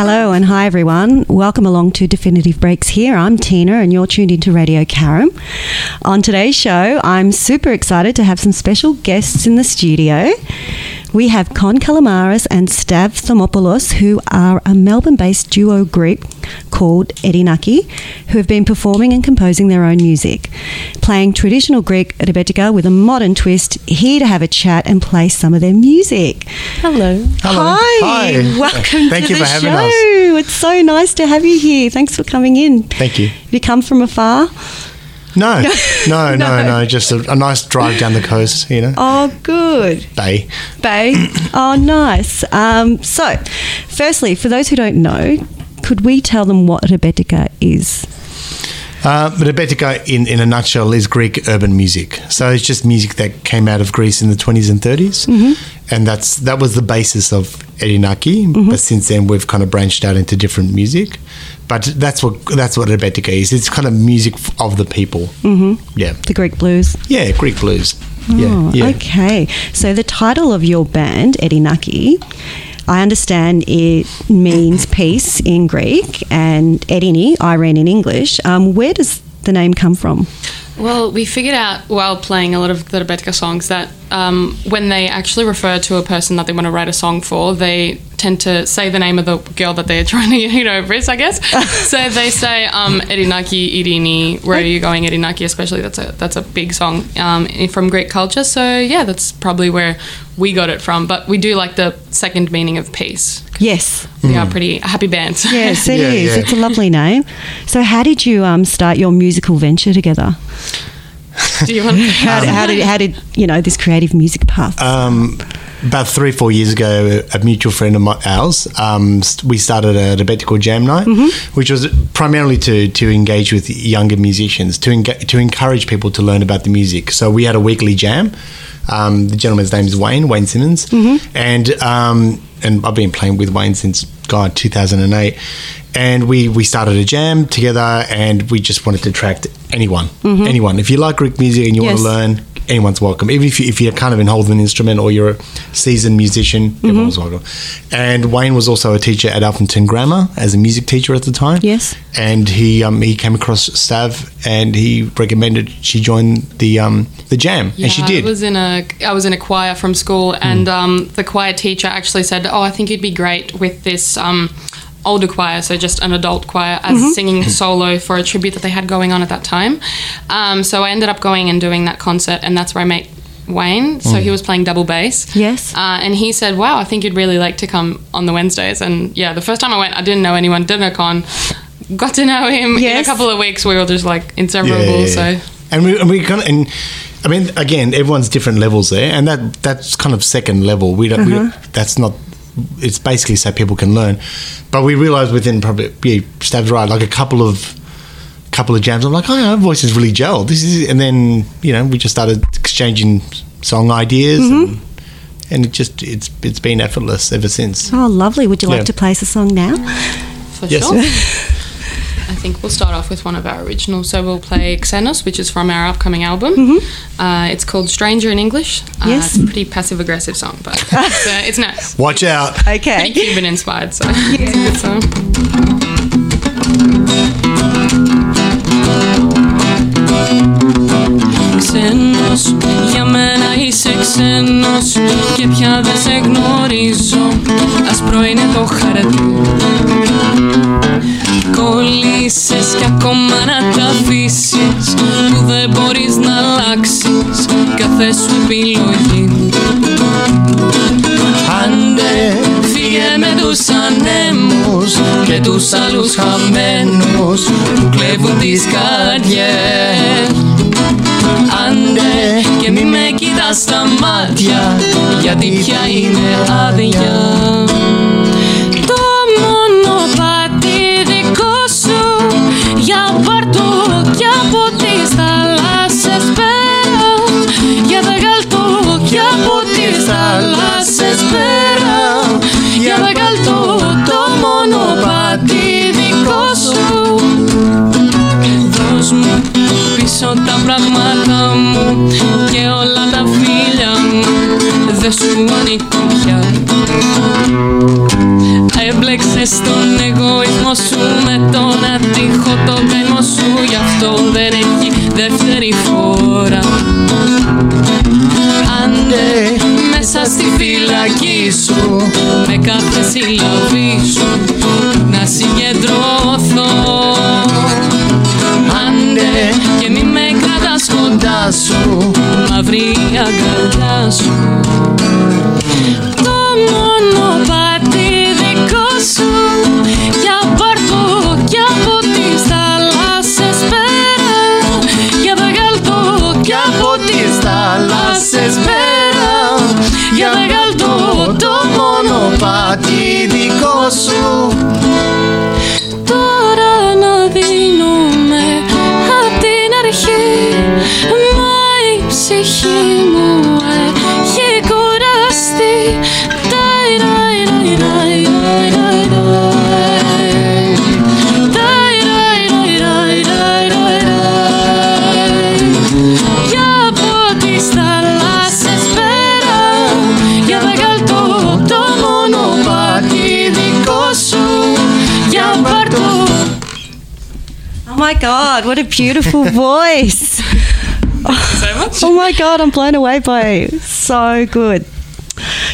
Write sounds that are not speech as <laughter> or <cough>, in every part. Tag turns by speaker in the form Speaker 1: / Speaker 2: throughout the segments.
Speaker 1: Hello and hi everyone. Welcome along to Definitive Breaks here. I'm Tina and you're tuned into Radio Carrum. On today's show, I'm super excited to have some special guests in the studio. We have Con Kalamaras and Stav Thomopoulos, who are a Melbourne based duo group called Erinaki, who have been performing and composing their own music, playing traditional Greek rebetika with a modern twist, here to have a chat and play some of their music.
Speaker 2: Hello.
Speaker 3: Hello.
Speaker 1: Hi.
Speaker 3: Hi.
Speaker 1: Welcome
Speaker 3: Thank
Speaker 1: to
Speaker 3: you
Speaker 1: the
Speaker 3: for having
Speaker 1: show.
Speaker 3: us.
Speaker 1: It's so nice to have you here. Thanks for coming in.
Speaker 3: Thank you.
Speaker 1: Have you come from afar?
Speaker 3: No, no, no, <laughs> no. Just a, a nice drive down the coast, you know,
Speaker 1: Oh, good.
Speaker 3: bay.
Speaker 1: Bay. Oh, nice. Um, so, firstly, for those who don't know, could we tell them what rebetika is?
Speaker 3: Uh, in, in a nutshell, is Greek urban music. So it's just music that came out of Greece in the 20s and 30s.
Speaker 1: Mm-hmm.
Speaker 3: And that's that was the basis of Erinaki. But since then, we've kind of branched out into different music. But that's what that's what Rebetika is. It's kind of music of the people. Mm-hmm. Yeah.
Speaker 1: The Greek blues.
Speaker 3: Yeah, Greek blues.
Speaker 1: Oh,
Speaker 3: yeah, yeah.
Speaker 1: okay. So, the title of your band, Erinaki, I understand it means peace in Greek and Irini, Irene in English. Um, where does the name come from?
Speaker 2: Well, we figured out while playing a lot of the Rebetika songs that um, when they actually refer to a person that they want to write a song for, they tend to say the name of the girl that they're <laughs> trying to you know impress, I guess. <laughs> so they say um, Erinaki, Irini, where are you going, Erinaki? Especially that's a that's a big song um, from Greek culture. So yeah, that's probably where we got it from. But we do like the second meaning of peace.
Speaker 1: Yes.
Speaker 2: We are pretty happy bands.
Speaker 1: Yes, it is.
Speaker 3: Yeah, yeah.
Speaker 1: It's a lovely name. So, how did you um, start your musical venture together?
Speaker 2: Do you want? To- <laughs>
Speaker 1: How, how did how did you know this creative music path?
Speaker 3: Um, about three, four years ago, a mutual friend of my, ours, um, we started a Rebetiko Jam Night, which was primarily to, to engage with younger musicians, to, enga- to encourage people to learn about the music. So we had a weekly jam. Um, the gentleman's name is Wayne, Wayne Simmons. And, um, and I've been playing with Wayne since, God, 2008. And we, we started a jam together and we just wanted to attract anyone. Anyone. If you like Greek music and you
Speaker 1: Yes.
Speaker 3: want to learn, anyone's welcome. Even if, you, if you're kind of in an instrument or you're a seasoned musician,
Speaker 1: Mm-hmm.
Speaker 3: everyone's welcome. And Wayne was also a teacher at Alphington Grammar as a music teacher at the time.
Speaker 1: Yes.
Speaker 3: And he um, he came across Stav and he recommended she join the um, the jam, and she did.
Speaker 2: I was in a I was in a choir from school, and um, the choir teacher actually said, "Oh, I think you'd be great with this." Um, older choir so just an adult choir as singing solo for a tribute that they had going on at that time um, so i ended up going and doing that concert and that's where i met wayne so he was playing double bass
Speaker 1: Yes.
Speaker 2: uh, and he said wow i think you'd really like to come on the wednesdays and yeah the first time i went i didn't know anyone didn't know con <laughs> got to know him in a couple of weeks we were just like inseparable so
Speaker 3: and we and we kind of and I mean again everyone's different levels there, and that that's kind of second level. We don't.
Speaker 1: Uh-huh.
Speaker 3: don't that's not. It's basically so people can learn, but we realised within probably yeah, Stav's right. Like a couple of couple of jams, I'm like, oh, our voice is really gelled. This is, and then you know we just started exchanging song ideas.
Speaker 1: Mm-hmm.
Speaker 3: And, and it just it's it's been effortless ever since.
Speaker 1: oh, lovely. Would you like
Speaker 3: Yeah.
Speaker 1: to play us a song now?
Speaker 2: For
Speaker 3: Yes.
Speaker 2: sure. <laughs> I think we'll start off with one of our originals. So we'll play Xenos, which is from our upcoming album. Uh, it's called Stranger in English. Uh,
Speaker 1: Mm-hmm. Yes.
Speaker 2: It's a pretty passive aggressive song, but <laughs> it's, uh, it's nice.
Speaker 3: Watch out!
Speaker 1: Okay.
Speaker 2: Pretty Cuban inspired, so <laughs> it's a good song.
Speaker 4: Ξένος, για μένα είσαι ξένος Και πια δεν σε γνωρίζω. Άσπρο είναι το χαρτί. Κολλήσεις κι ακόμα να τα αφήσεις Που δεν μπορείς να αλλάξεις Κάθε σου επιλογή. Άντε φύγε με τους ανέμους Και τους άλλους χαμένους Που κλέβουν τις καρδιές Άντε και μη με κοιτάς στα μάτια Γιατί πια είναι άδεια με κάθε συλλαβή σου να συγκεντρωθώ Άντε και μη με κρατάς κοντά σου μαύρη αγκαλιά σου.
Speaker 1: What a beautiful <laughs> voice.
Speaker 2: so much.
Speaker 1: Oh my God, I'm blown away by it. So good.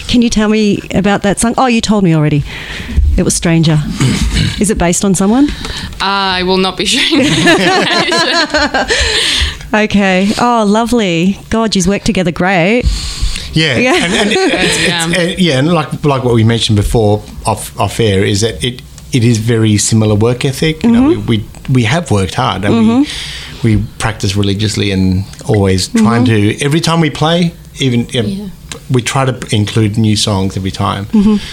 Speaker 1: Can you tell me about that song? Oh, you told me already. It was Stranger. <coughs> Is it based on someone?
Speaker 2: I will not be sharing. <laughs>
Speaker 1: Okay. Oh, lovely. God, you've worked together great.
Speaker 3: Yeah,
Speaker 1: Yeah.
Speaker 3: And, and, <laughs> it's-
Speaker 2: Yeah.
Speaker 3: it's- uh, yeah, and like like what we mentioned before off off air is that it it is very similar work ethic. You know, mm-hmm. we, we we have worked hard and we mm-hmm. we practice religiously and always mm-hmm. trying to every time we play, even you know,
Speaker 2: Yeah.
Speaker 3: we try to include new songs every time,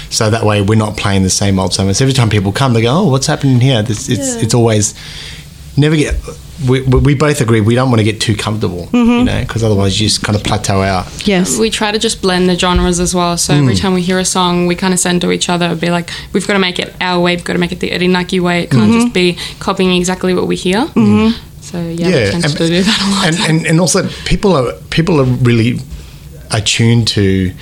Speaker 3: so that way we're not playing the same old songs. Every time people come, they go, "Oh, what's happening here?" This, it's it's always never get. We, we we both agree we don't want to get too comfortable, you mm-hmm. know, because otherwise you just kind of plateau out.
Speaker 1: Yes.
Speaker 2: we try to just blend the genres as well. So every mm. time we hear a song, we kind of send to each other, be like, we've got to make it our way, we've got to make it the Erinaki way. It can't just mm-hmm. be copying exactly what we hear. Mm-hmm. So yeah, we tend to do that a lot.
Speaker 3: And, and and also people are people are really attuned to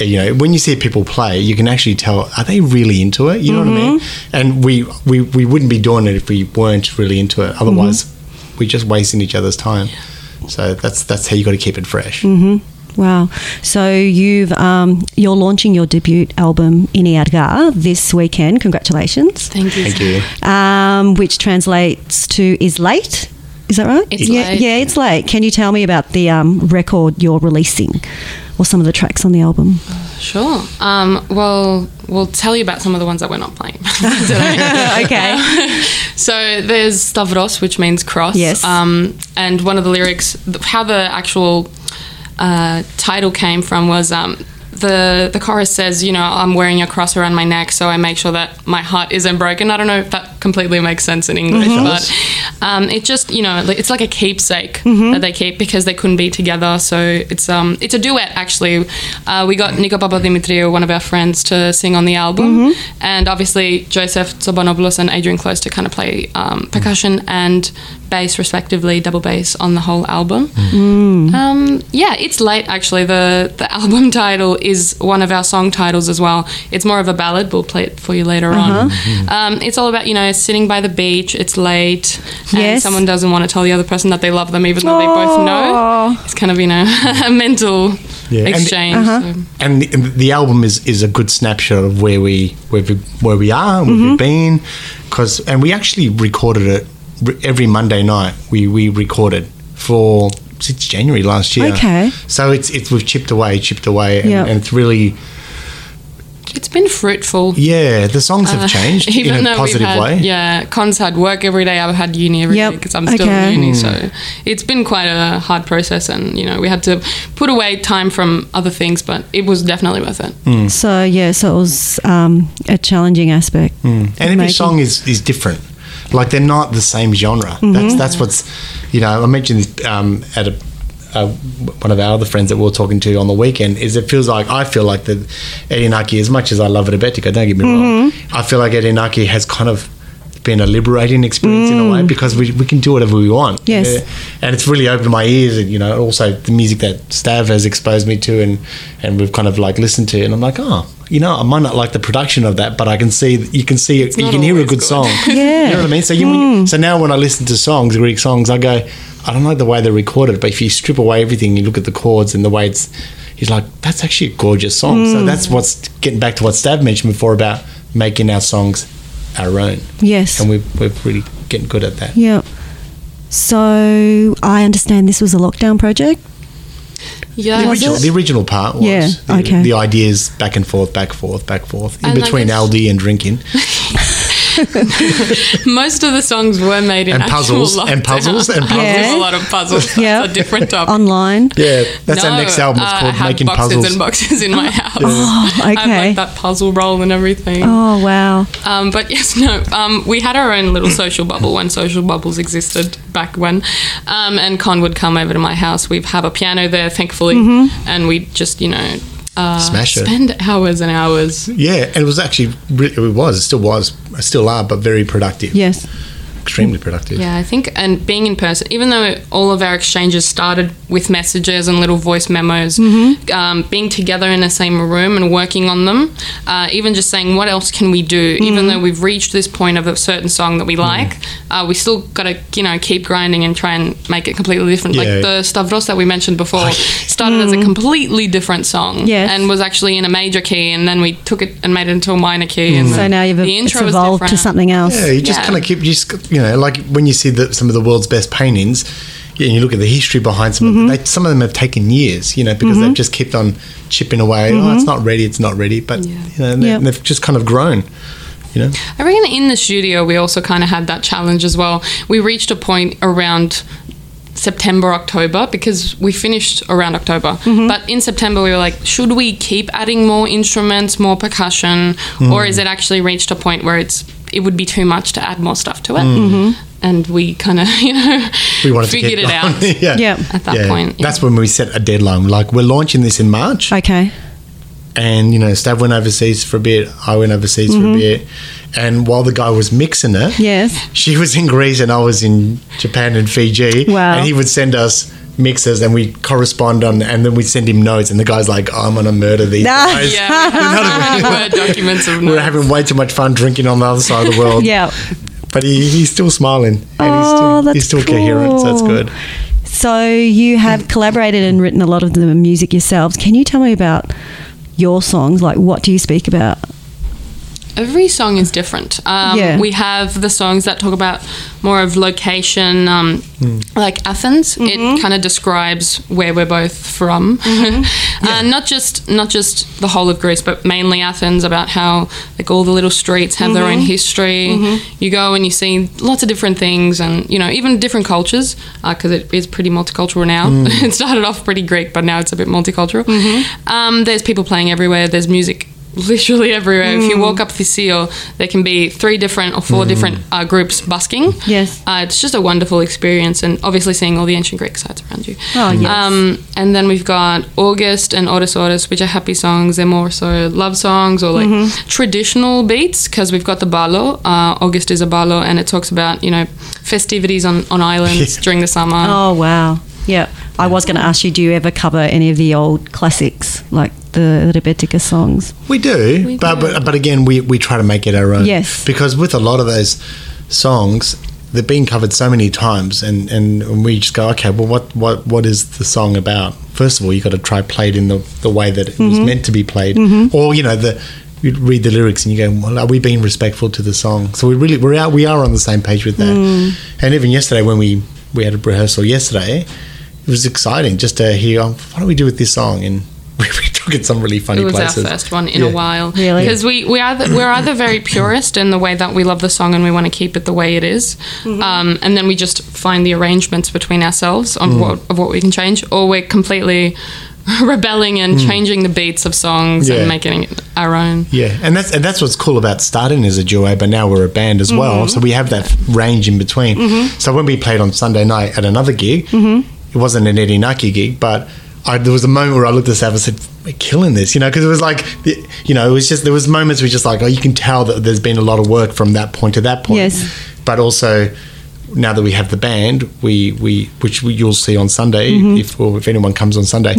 Speaker 3: you know when you see people play you can actually tell are they really into it you know what I mean and we, we we wouldn't be doing it if we weren't really into it otherwise we're just wasting each other's time so that's that's how you got to keep it fresh
Speaker 1: Wow. So you've um, you're launching your debut album in Einai Arga this weekend. Congratulations.
Speaker 2: Thank you.
Speaker 3: thank you
Speaker 1: Um, which translates to is late. Is that right?
Speaker 2: It's
Speaker 1: yeah,
Speaker 2: late.
Speaker 1: yeah, it's late. Can you tell me about the um, record you're releasing, or some of the tracks on the album?
Speaker 2: Sure. Um, well, we'll tell you about some of the ones that we're not playing <laughs> <laughs>
Speaker 1: okay. <laughs>
Speaker 2: So there's Stavros, which means cross.
Speaker 1: Yes.
Speaker 2: Um, and one of the lyrics, how the actual uh, title came from was um, the the chorus says, you know, I'm wearing a cross around my neck, so I make sure that my heart isn't broken. I don't know if that completely makes sense in English, but um, it just, you know, it's like a keepsake that they keep because they couldn't be together. So it's um it's a duet actually. Uh, we got Nico Papadimitriou, one of our friends, to sing on the album, and obviously Joseph Zobanopoulos and Adrian Close to kind of play um, percussion and bass respectively, double bass on the whole album. Um, yeah, it's late actually. The the <laughs> album title is one of our song titles as well. It's more of a ballad. We'll play it for you later on. Um, it's all about you know sitting by the beach. It's late, and
Speaker 1: Yes.
Speaker 2: someone doesn't want to tell the other person that they love them, even though they both know. It's kind of you know <laughs> a mental
Speaker 3: Yeah, and-
Speaker 2: exchange. so-
Speaker 3: and the, and the album is, is a good snapshot of where we where we, where we are and where we've been because and we actually recorded it re- every Monday night we we recorded for since January last year
Speaker 1: Okay.
Speaker 3: so it's it's we've chipped away chipped away and,
Speaker 1: Yeah.
Speaker 3: and it's really
Speaker 2: It's been fruitful.
Speaker 3: yeah the songs have
Speaker 2: Uh,
Speaker 3: changed <laughs> in a
Speaker 2: though
Speaker 3: positive
Speaker 2: we've had,
Speaker 3: way
Speaker 2: Yeah, Con's had work every day. I've had uni every day
Speaker 1: Yep,
Speaker 2: because I'm still
Speaker 1: okay.
Speaker 2: in uni. So it's been quite a hard process, and you know we had to put away time from other things, but it was definitely worth it.
Speaker 1: So yeah, so it was um, a challenging aspect.
Speaker 3: and every
Speaker 1: making-
Speaker 3: song is, is different. Like they're not the same genre.
Speaker 1: Mm-hmm.
Speaker 3: That's that's what's, you know. I mentioned this um, at a, uh, one of our other friends that we were talking to on the weekend. Is it feels like I feel like the Erinaki, as much as I love Rebetika, don't get me wrong,
Speaker 1: Mm-hmm.
Speaker 3: I feel like Erinaki has kind of been a liberating experience in a way because we, we can do whatever we want.
Speaker 1: Mm. Yes.
Speaker 3: Yeah. and it's really opened my ears. And you know, also the music that Stav has exposed me to, and and we've kind of like listened to, and I'm like, oh. You know, I might not like the production of that, but I can see you can see it. You can hear a good
Speaker 2: good.
Speaker 3: song.
Speaker 1: Yeah. <laughs>
Speaker 3: You know what I mean? So you, when you- so now when I listen to songs, Greek songs, I go, I don't like the way they're recorded but if you strip away everything, you look at the chords and the way it's, he's like, that's actually a gorgeous song. So that's what's getting back to what Stav mentioned before about making our songs our own,
Speaker 1: Yes.
Speaker 3: and we're we're really getting good at that.
Speaker 1: Yeah. So I understand this was a lockdown project.
Speaker 2: Yeah.
Speaker 3: The original, the original part was
Speaker 1: Yeah,
Speaker 3: the,
Speaker 1: okay.
Speaker 3: the ideas back and forth, back forth, back forth in
Speaker 2: And I
Speaker 3: between
Speaker 2: guess-
Speaker 3: Aldi and drinking <laughs> <laughs>
Speaker 2: Most of the songs were made in
Speaker 3: and
Speaker 2: actual
Speaker 3: puzzles and puzzles and puzzles.
Speaker 1: Yeah.
Speaker 2: There's a lot of puzzles.
Speaker 1: Yeah.
Speaker 2: a different topic.
Speaker 1: Online.
Speaker 3: Yeah, that's our
Speaker 2: No,
Speaker 3: next album. It's
Speaker 2: uh,
Speaker 3: called
Speaker 2: I have
Speaker 3: Making
Speaker 2: boxes
Speaker 3: Puzzles.
Speaker 2: and boxes in my <laughs> house.
Speaker 1: Oh, <laughs>
Speaker 2: I have
Speaker 1: okay.
Speaker 2: like that puzzle roll and everything.
Speaker 1: Oh, wow.
Speaker 2: Um, but yes, no. Um, we had our own little social bubble when social bubbles existed back when, um, and Con would come over to my house. We'd have a piano there, thankfully,
Speaker 1: Mm-hmm.
Speaker 2: and we'd just you know uh,
Speaker 3: Smash it.
Speaker 2: spend hours and hours.
Speaker 3: Yeah, and it was actually re- it was, it still was, it still are, but very productive.
Speaker 1: Yes.
Speaker 3: Extremely productive.
Speaker 2: Yeah, I think, and being in person, even though all of our exchanges started with messages and little voice memos,
Speaker 1: Mm-hmm.
Speaker 2: um, being together in the same room and working on them, uh, even just saying, what else can we do?
Speaker 1: Mm-hmm.
Speaker 2: Even though we've reached this point of a certain song that we
Speaker 3: Mm.
Speaker 2: like, uh, we still got to, you know, keep grinding and try and make it completely different.
Speaker 3: Yeah.
Speaker 2: Like the Stavros that we mentioned before started as a completely different song.
Speaker 1: Yes.
Speaker 2: and was actually in a major key, and then we took it and made it into a minor key. And
Speaker 1: So now you've
Speaker 2: the intro was
Speaker 1: evolved to
Speaker 2: different.
Speaker 1: something else.
Speaker 3: Yeah, you just
Speaker 2: Yeah.
Speaker 3: kind of keep, you just, you know, like when you see the, some of the world's best paintings, yeah, and you look at the history behind some
Speaker 1: Mm-hmm.
Speaker 3: of them, they, some of them have taken years, you know, because they've mm-hmm. just kept on chipping away. Oh, mm-hmm. it's not ready, it's not ready, but
Speaker 2: Yeah.
Speaker 3: you know, and they-
Speaker 1: Yep.
Speaker 3: and they've just kind of grown, you know.
Speaker 2: I reckon in the studio we also kind of had that challenge as well. We reached a point around September, October because we finished around October. Mm-hmm. But in September we were like, should we keep adding more instruments, more percussion, or mm. is it actually reached a point where it's it would be too much to add more stuff to it? And we kind of, <laughs> you know,
Speaker 3: We wanted
Speaker 2: figured
Speaker 3: to
Speaker 2: it
Speaker 3: keep
Speaker 2: out. <laughs>
Speaker 3: yeah.
Speaker 1: Yeah.
Speaker 2: At that
Speaker 3: Yeah.
Speaker 2: point, yeah.
Speaker 3: That's when we set a deadline. Like, we're launching this in March.
Speaker 1: Okay.
Speaker 3: and you know Stav went overseas for a bit I went overseas for a bit and while the guy was mixing it
Speaker 1: Mm-hmm. Yes.
Speaker 3: she was in Greece and I was in Japan and Fiji
Speaker 1: Wow.
Speaker 3: and he would send us mixes and we correspond on and then we'd send him notes and the guy's like oh, I'm gonna murder these guys
Speaker 2: Yeah, <laughs> we had so many word <laughs> documents of
Speaker 3: we were
Speaker 2: notes.
Speaker 3: having way too much fun drinking on the other side of the world <laughs>
Speaker 1: Yeah.
Speaker 3: but he, he's still smiling and
Speaker 1: Oh,
Speaker 3: he's still, oh,
Speaker 1: that's
Speaker 3: he's still coherent so it's
Speaker 1: cool.
Speaker 3: good
Speaker 1: So you have collaborated and written a lot of the music yourselves. Can you tell me about your songs? Like, what do you speak about?
Speaker 2: Every song is different. Um,
Speaker 1: Yeah.
Speaker 2: We have the songs that talk about more of location, um, like Athens. It kind of describes where we're both from, <laughs> uh, not just not just the whole of Greece, but mainly Athens. About how like all the little streets have their own history. You go and you see lots of different things, and you know even different cultures because it is pretty multicultural now. <laughs> it started off pretty Greek, but now it's a bit multicultural. Um, there's people playing everywhere. There's music literally everywhere. If you walk up Theseo, there can be three different or four different uh, groups busking.
Speaker 1: Yes.
Speaker 2: Uh, it's just a wonderful experience, and obviously seeing all the ancient Greek sites around you.
Speaker 1: Oh, yes.
Speaker 2: Um, and then we've got August and Otis Otis, which are happy songs. They're more so love songs or like
Speaker 1: Mm-hmm.
Speaker 2: traditional beats because we've got the balo. Uh, August is a balo, and it talks about you know festivities on, on islands <laughs> during the summer.
Speaker 1: Oh, wow. Yeah. I was going to ask you, do you ever cover any of the old classics, like the Rebetika songs?
Speaker 3: We do,
Speaker 2: We
Speaker 3: but,
Speaker 2: do.
Speaker 3: but but again, we we try to make it our own.
Speaker 1: Yes.
Speaker 3: because with a lot of those songs, they've been covered so many times, and and we just go, okay, well, what what what is the song about? First of all, you got to try play it in the the way that it was mm-hmm. meant to be played, mm-hmm. or you know the. You read the lyrics and you go, "Well, are we being respectful to the song?" So we really we're out, we are on the same page with that. Mm. And even yesterday, when we we had a rehearsal yesterday, it was exciting just to hear, oh, "What do we do with this song?" And we, <laughs> we took it some really funny places.
Speaker 2: it was
Speaker 3: places.
Speaker 2: our first one in
Speaker 3: Yeah.
Speaker 2: a while.
Speaker 1: Really?
Speaker 2: Because we, we either, we're either very purist in the way that we love the song and we want to keep it the way it is,
Speaker 1: Mm-hmm.
Speaker 2: um, and then we just find the arrangements between ourselves on what, of what we can change, or we're completely <laughs> rebelling and changing the beats of songs
Speaker 3: Mm. Yeah.
Speaker 2: and making it our own.
Speaker 3: Yeah, and that's and that's what's cool about starting as a duo, but now we're a band as well. So we have that range in between. So when we played on Sunday night at another gig, it wasn't an Erinaki gig, but I, there was a moment where I looked at Stav and said, "We're killing this," you know, because it was like, you know, it was just there was moments where just like, oh, you can tell that there's been a lot of work from that point to that point.
Speaker 1: Yes.
Speaker 3: but also. Now that we have the band, we, we which we, you'll see on Sunday if or if anyone comes on Sunday,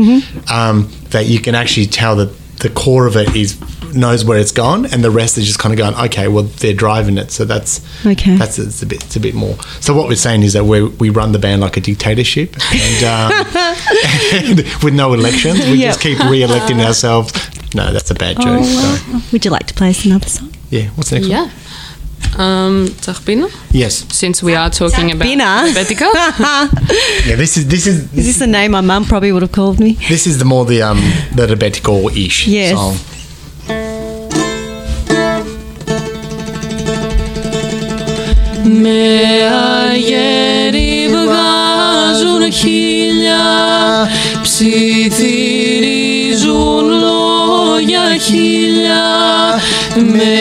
Speaker 3: um, that you can actually tell that the core of it is knows where it's gone, and the rest is just kind of going, okay, well they're driving it, so that's
Speaker 1: Okay.
Speaker 3: That's it's a bit it's a bit more. So what we're saying is that we we run the band like a dictatorship, and, um, <laughs> and with no elections, we
Speaker 1: Yep.
Speaker 3: just keep re-electing ourselves. No, that's a bad joke.
Speaker 1: Oh,
Speaker 3: so.
Speaker 1: Would you like to play us another song?
Speaker 3: yeah, what's the next one?
Speaker 2: Yeah. Um, Tahbina?
Speaker 3: Yes.
Speaker 2: Since we are talking about
Speaker 1: Bina. <laughs>
Speaker 3: Yeah. This is this is
Speaker 1: Is this the name my mum probably would have called me?
Speaker 3: this is the more the um the rebetiko ish
Speaker 1: Yes.
Speaker 3: song.
Speaker 4: Με αγέρι βγάζουν χίλια Ψιθυρίζουν λόγια χίλια. Με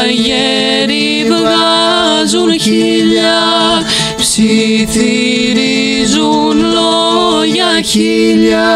Speaker 4: αγέρι βγάζουν χίλια Ψιθυρίζουν λόγια χίλια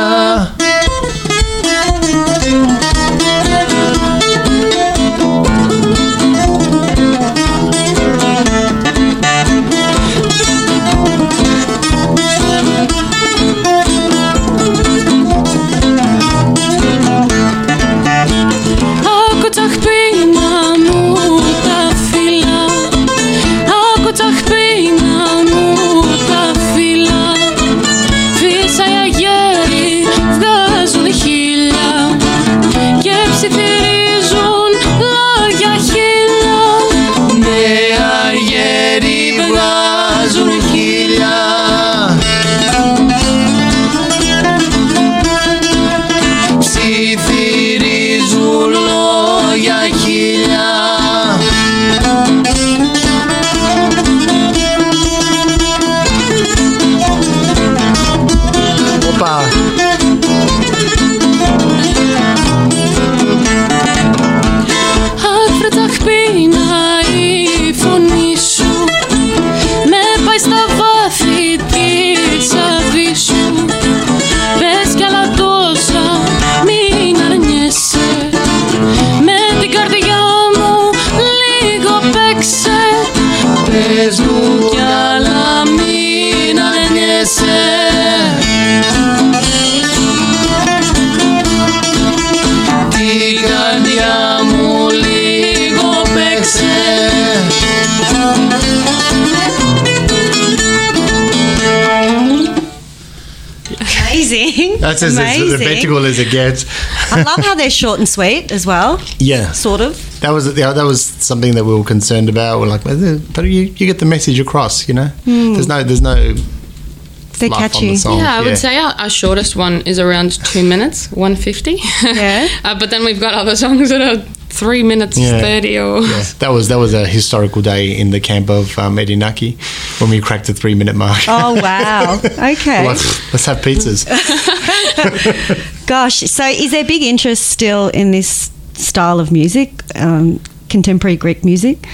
Speaker 3: That's as, as
Speaker 1: Amazing.
Speaker 3: rebetiko as it gets.
Speaker 1: I love how they're short and sweet as well,
Speaker 3: Yeah.
Speaker 1: sort of.
Speaker 3: That was yeah, that was something that we were concerned about. We're like, but you you get the message across, you know. There's no there's no
Speaker 1: They're
Speaker 3: fluff on
Speaker 1: catchy.
Speaker 3: the song.
Speaker 2: Yeah, I would say our, our shortest one is around two minutes, 150.
Speaker 1: Yeah. <laughs>
Speaker 2: uh, but then we've got other songs that are three minutes
Speaker 3: Yeah.
Speaker 2: 30 or.
Speaker 3: Yeah, that was that was a historical day in the camp of um, Erinaki when we cracked the three minute mark.
Speaker 1: Oh, <laughs> wow. Okay.
Speaker 3: let's, let's have pizzas. <laughs> <laughs>
Speaker 1: Gosh, so is there big interest still in this style of music, um, contemporary Greek music?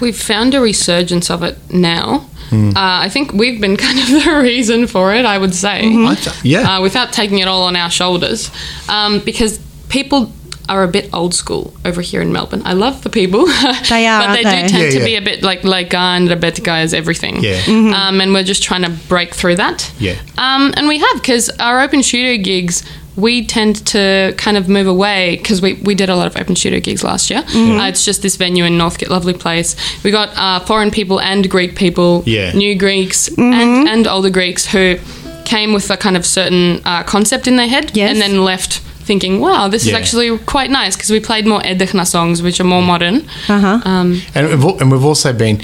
Speaker 2: We've found a resurgence of it now.
Speaker 3: Hmm.
Speaker 2: Uh, I think we've been kind of the reason for it, I would say.
Speaker 3: I th- yeah.
Speaker 2: Uh, without taking it all on our shoulders. Um, because people are a bit old school over here in Melbourne. I love the people. <laughs>
Speaker 1: They are,
Speaker 2: but they
Speaker 1: aren't they?
Speaker 2: do tend
Speaker 3: Yeah,
Speaker 2: to
Speaker 3: yeah.
Speaker 2: be a bit like Lega and Rebetika is everything.
Speaker 3: Yeah.
Speaker 2: Um, and we're just trying to break through that.
Speaker 3: Yeah.
Speaker 2: Um, and we have, because our open studio gigs, we tend to kind of move away because we, we did a lot of open studio gigs last year. Uh, it's just this venue in Northcote, lovely place. We got uh, foreign people and Greek people,
Speaker 3: Yeah.
Speaker 2: new Greeks and, and older Greeks who came with a kind of certain uh, concept in their head
Speaker 1: Yes.
Speaker 2: and then left thinking, wow, this is
Speaker 3: Yeah.
Speaker 2: actually quite nice because we played more Entechna songs, which are more modern.
Speaker 1: Uh-huh.
Speaker 2: Um,
Speaker 3: And we've, al- and we've also been,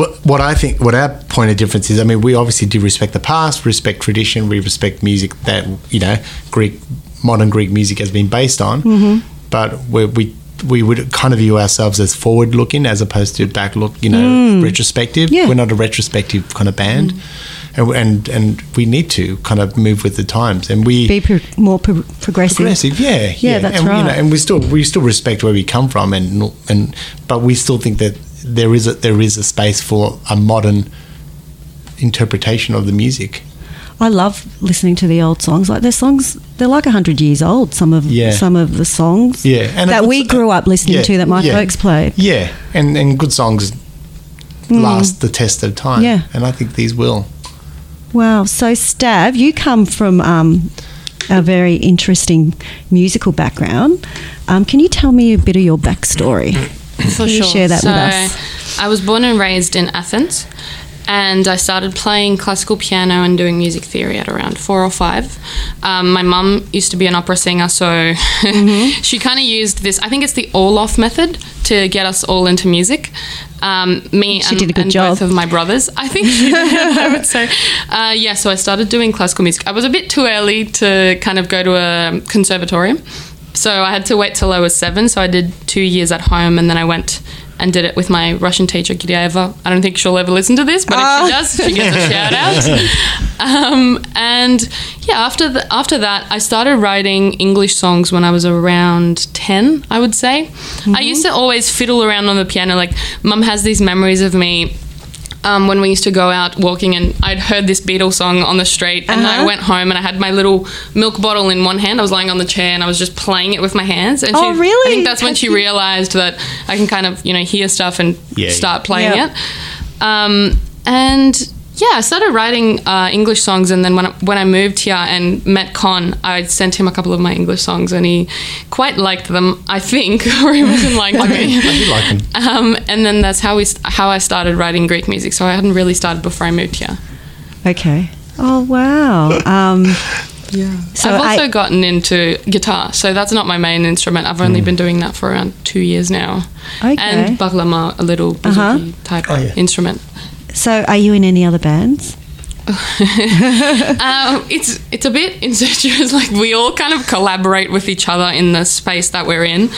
Speaker 3: what, what I think, what our point of difference is, I mean, we obviously do respect the past, respect tradition, we respect music that, you know, Greek, modern Greek music has been based on,
Speaker 1: Mm-hmm.
Speaker 3: but we we, we would kind of view ourselves as forward looking as opposed to back look, you know, retrospective.
Speaker 1: Mm. Yeah. Mm.
Speaker 3: We're not a retrospective kind of band. And, and and we need to kind of move with the times, and we
Speaker 1: Be pro- more pro- progressive.
Speaker 3: progressive, yeah,
Speaker 1: Yeah, that's
Speaker 3: and, You know,
Speaker 1: right.
Speaker 3: and we still we still respect where we come from, and and but we still think that there is a there is a space for a modern interpretation of the music.
Speaker 1: I love listening to the old songs. Like their songs, they're like hundred years old. Some of
Speaker 3: Yeah.
Speaker 1: some of the songs
Speaker 3: Yeah, and
Speaker 1: that we grew up listening
Speaker 3: yeah,
Speaker 1: to that my
Speaker 3: yeah.
Speaker 1: folks played.
Speaker 3: Yeah, and and good songs last the test of time.
Speaker 1: Mm. Yeah.
Speaker 3: and I think these will.
Speaker 1: Wow. So, Stav, you come from um, a very interesting musical background. Um, can you tell me a bit of your backstory?
Speaker 2: For
Speaker 1: Can you
Speaker 2: sure.
Speaker 1: share that
Speaker 2: so,
Speaker 1: with us?
Speaker 2: I was born and raised in Athens, and I started playing classical piano and doing music theory at around four or five. Um, my mum used to be an opera singer, so <laughs> she kind of used this. I think it's the Orff method to get us all into music. Um, me
Speaker 1: She
Speaker 2: and,
Speaker 1: did a good
Speaker 2: and
Speaker 1: job.
Speaker 2: both of my brothers, I think she did, <laughs> I would say. Uh, yeah, so I started doing classical music. I was a bit too early to kind of go to a conservatorium. So I had to wait till I was seven. So I did two years at home and then I went and did it with my Russian teacher, Giryeva. I don't think she'll ever listen to this, but if she does, she gets a <laughs> shout out. Um, and yeah, after, the, after that, I started writing English songs when I was around 10, I would say. I used to always fiddle around on the piano. Like, mum has these memories of me um, when we used to go out walking and I'd heard this Beatles song on the street and I
Speaker 1: Uh-huh.
Speaker 2: went home and I had my little milk bottle in one hand. I was lying on the chair and I was just playing it with my hands. And
Speaker 1: Oh,
Speaker 2: she,
Speaker 1: really?
Speaker 2: I think that's when she realized that I can kind of, you know, hear stuff and
Speaker 3: Yeah,
Speaker 2: start playing
Speaker 1: Yeah.
Speaker 2: it. Um, and yeah, I started writing uh, English songs, and then when I, when I moved here and met Con, I sent him a couple of my English songs, and he quite liked them, I think, <laughs> or he wasn't <laughs> like
Speaker 3: I
Speaker 2: me.
Speaker 3: do like them.
Speaker 2: Um, and then that's how we how I started writing Greek music. So I hadn't really started before I moved here.
Speaker 1: Okay. Oh wow. Um, <laughs>
Speaker 2: Yeah.
Speaker 1: So
Speaker 2: I've also
Speaker 1: I-
Speaker 2: gotten into guitar. So that's not my main instrument. I've only been doing that for around two years now.
Speaker 1: Okay.
Speaker 2: And baklama, a little
Speaker 1: Uh-huh.
Speaker 2: bouzouki type
Speaker 3: Oh, yeah.
Speaker 2: instrument.
Speaker 1: So are you in any other bands? <laughs>
Speaker 2: Um, it's it's a bit incestuous. <laughs> Like we all kind of collaborate with each other in the space that we're in.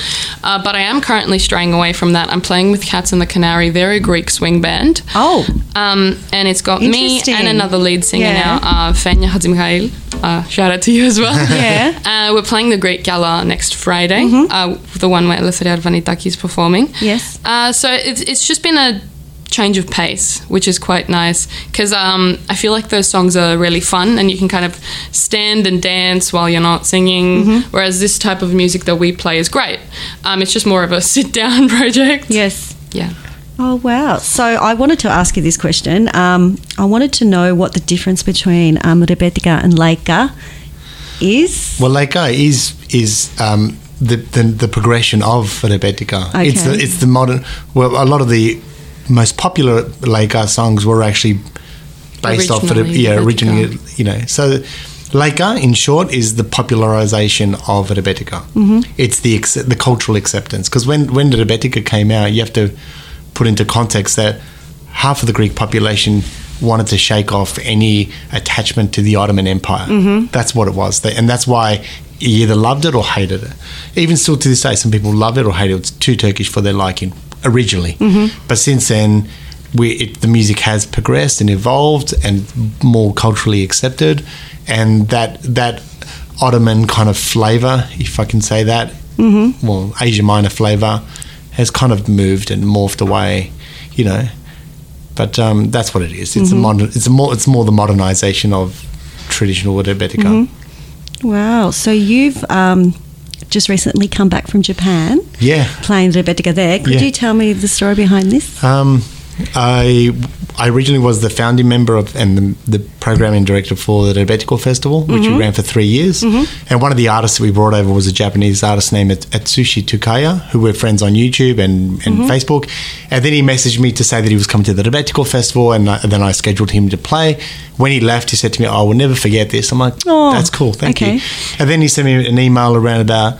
Speaker 2: Uh, but I am currently straying away from that. I'm playing with Cats and the Canary. They're a Greek swing band.
Speaker 1: Oh.
Speaker 2: Um, and it's got me and another lead singer
Speaker 1: Yeah.
Speaker 2: now, uh, Fenya Hadzimkhail. Uh, shout out to you as well. <laughs>
Speaker 1: Yeah.
Speaker 2: Uh, we're playing the Greek Gala next Friday, uh, the one where Eleftheria Arvanitaki is performing.
Speaker 1: Mm-hmm. Yes.
Speaker 2: Uh, so it's, it's just been a change of pace, which is quite nice because um, I feel like those songs are really fun and you can kind of stand and dance while you're not singing.
Speaker 1: Mm-hmm.
Speaker 2: Whereas this type of music that we play is great. Um, it's just more of a <laughs> sit down <laughs> project.
Speaker 1: Yes.
Speaker 2: Yeah.
Speaker 1: Oh wow! So I wanted to ask you this question. Um, I wanted to know what the difference between um, Rebetika and Leica is.
Speaker 3: Well, Leica is is um, the, the the progression of Rebetika. It's the
Speaker 1: Okay.
Speaker 3: it's the modern. Well, a lot of the most popular Leica songs were actually based off of
Speaker 2: Originally
Speaker 3: yeah originally you know so. Leica, in short, is the popularization of Rebetika. Mm-hmm. It's the the cultural acceptance because when when the Rebetika came out, you have to put into context that half of the Greek population wanted to shake off any attachment to the Ottoman Empire. Mm-hmm. That's what it was, They- and that's why you either loved it or hated it. Even still to this day, some people love it or hate it. It's too Turkish for their liking originally, but since then. We, it, the music has progressed and evolved and more culturally accepted, and that that Ottoman kind of flavor, if I can say that, mm-hmm. well, Asia Minor flavor, has kind of moved and morphed away, you know. But um, that's what it is. It's a modern. It's a more. It's more the modernization of traditional Rebetika.
Speaker 1: Wow! So you've um, just recently come back from Japan,
Speaker 3: Yeah.
Speaker 1: playing Rebetika there. Could
Speaker 3: Yeah.
Speaker 1: you tell me the story behind this?
Speaker 3: Um, I I originally was the founding member of and the, the programming director for the Rebetiko Festival, which we mm-hmm. ran for three years. Mm-hmm. And one of the artists that we brought over was a Japanese artist named Atsushi Tukaya, who we're friends on YouTube and, and mm-hmm. Facebook. And then he messaged me to say that he was coming to the Rebetiko Festival, and, I, and then I scheduled him to play. When he left, he said to me, oh, "I will never forget this." I'm like,
Speaker 1: Oh,
Speaker 3: "That's cool, thank
Speaker 1: okay.
Speaker 3: you." And then he sent me an email around about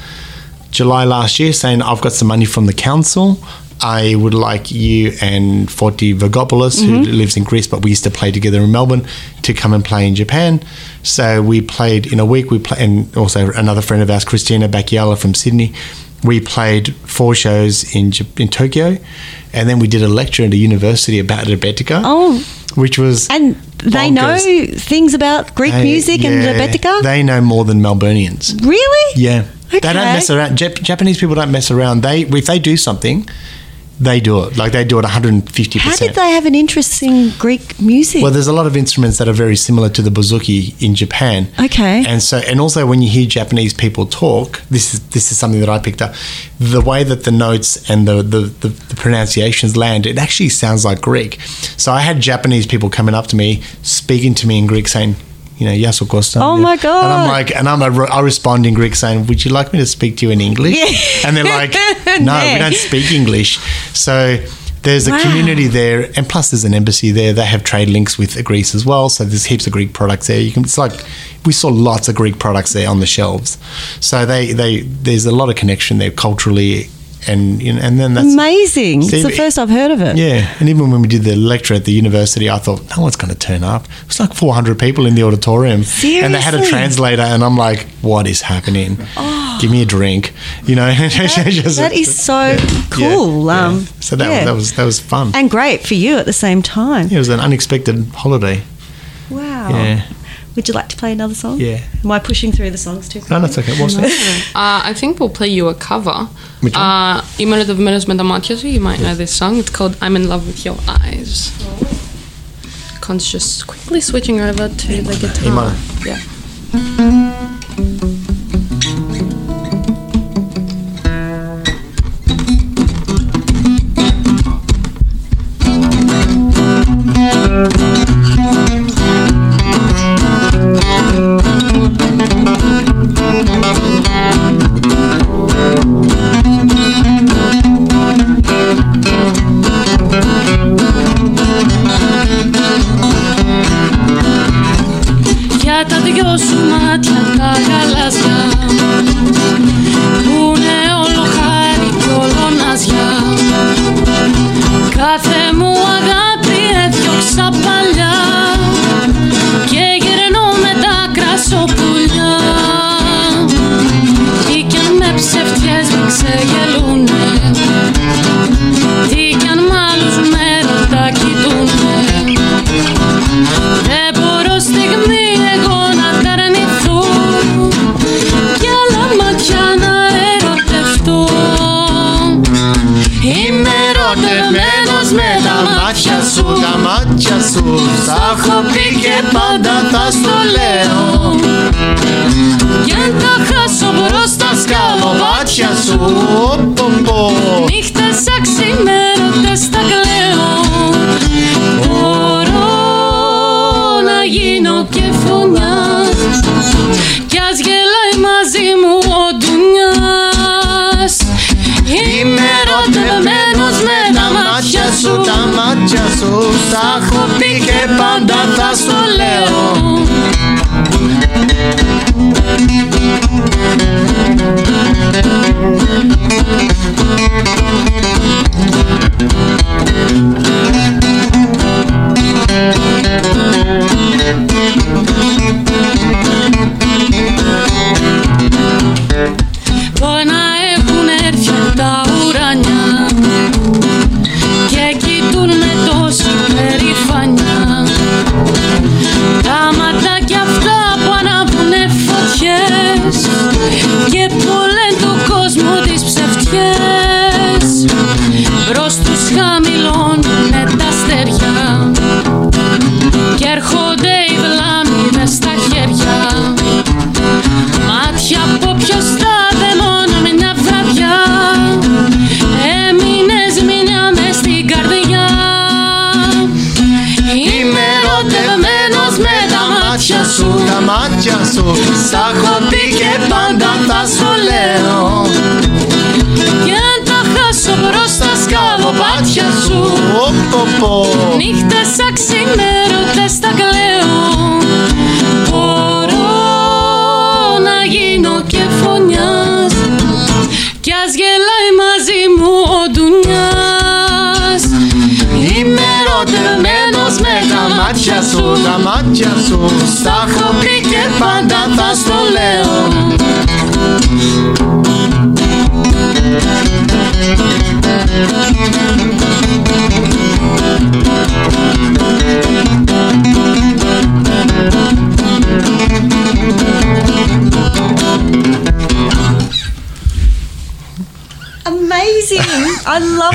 Speaker 3: July last year saying, I've got some money from the council. I would like you and Forti Vagopoulos, who mm-hmm. lives in Greece, but we used to play together in Melbourne, to come and play in Japan. So we played in a week. We play, and also another friend of ours, Christina Bacchiala from Sydney. We played four shows in in Tokyo, and then we did a lecture at a university about Rebetika.
Speaker 1: Oh.
Speaker 3: which was
Speaker 1: And they know things about Greek
Speaker 3: They-
Speaker 1: music and
Speaker 3: yeah,
Speaker 1: Rebetika.
Speaker 3: They know more than Melburnians.
Speaker 1: really?
Speaker 3: Yeah. Okay. They don't mess around. Jap- Japanese people don't mess around. They if they do something, they do it. Like they do it 150%.
Speaker 1: How did they have an interest in Greek music?
Speaker 3: Well, there's a lot of instruments that are very similar to the bouzouki in Japan.
Speaker 1: Okay.
Speaker 3: And so, and also when you hear Japanese people talk, this is this is something that I picked up. The way that the notes and the the, the, the pronunciations land, it actually sounds like Greek. So I had Japanese people coming up to me, speaking to me in Greek, saying. You know, yasu kosta.
Speaker 1: Oh
Speaker 3: yeah.
Speaker 1: my God.
Speaker 3: And I'm like, and I'm a, I respond in Greek saying, "Would you like me to speak to you in English?"
Speaker 1: Yeah.
Speaker 3: And they're like, <laughs> "No, we don't speak English." So there's a
Speaker 1: Wow.
Speaker 3: community there, and plus there's an embassy there. They have trade links with Greece as well, so there's heaps of Greek products there. You can it's like we saw lots of Greek products there on the shelves. So they they there's a lot of connection there culturally, and you know, and then that's
Speaker 1: Amazing.
Speaker 3: See,
Speaker 1: it's the first I've heard of it.
Speaker 3: yeah, and even when we did the lecture at the university, I thought no one's going to turn up. It was like 400 people in the auditorium, and they had a translator, and I'm like, "What is happening? Give me a drink," you know.
Speaker 1: Oh. <laughs> That is so cool.
Speaker 3: yeah.
Speaker 1: Um,
Speaker 3: so that,
Speaker 1: yeah.
Speaker 3: that was that was fun.
Speaker 1: and great for you at the same time.
Speaker 3: it was an unexpected holiday.
Speaker 1: Wow.
Speaker 3: Yeah,
Speaker 1: Would you like to play another song?
Speaker 3: yeah.
Speaker 1: Am I pushing through the songs too?
Speaker 3: No, that's okay. What's that? <laughs>
Speaker 4: Uh, I think we'll play you a cover.
Speaker 3: Which one?
Speaker 4: Uh, Είμαι ερωτευμένος με τα μάτια σου. You might know this song. It's called I'm in love with your eyes. Con's just quickly switching over to the guitar.
Speaker 3: minor.
Speaker 4: Yeah.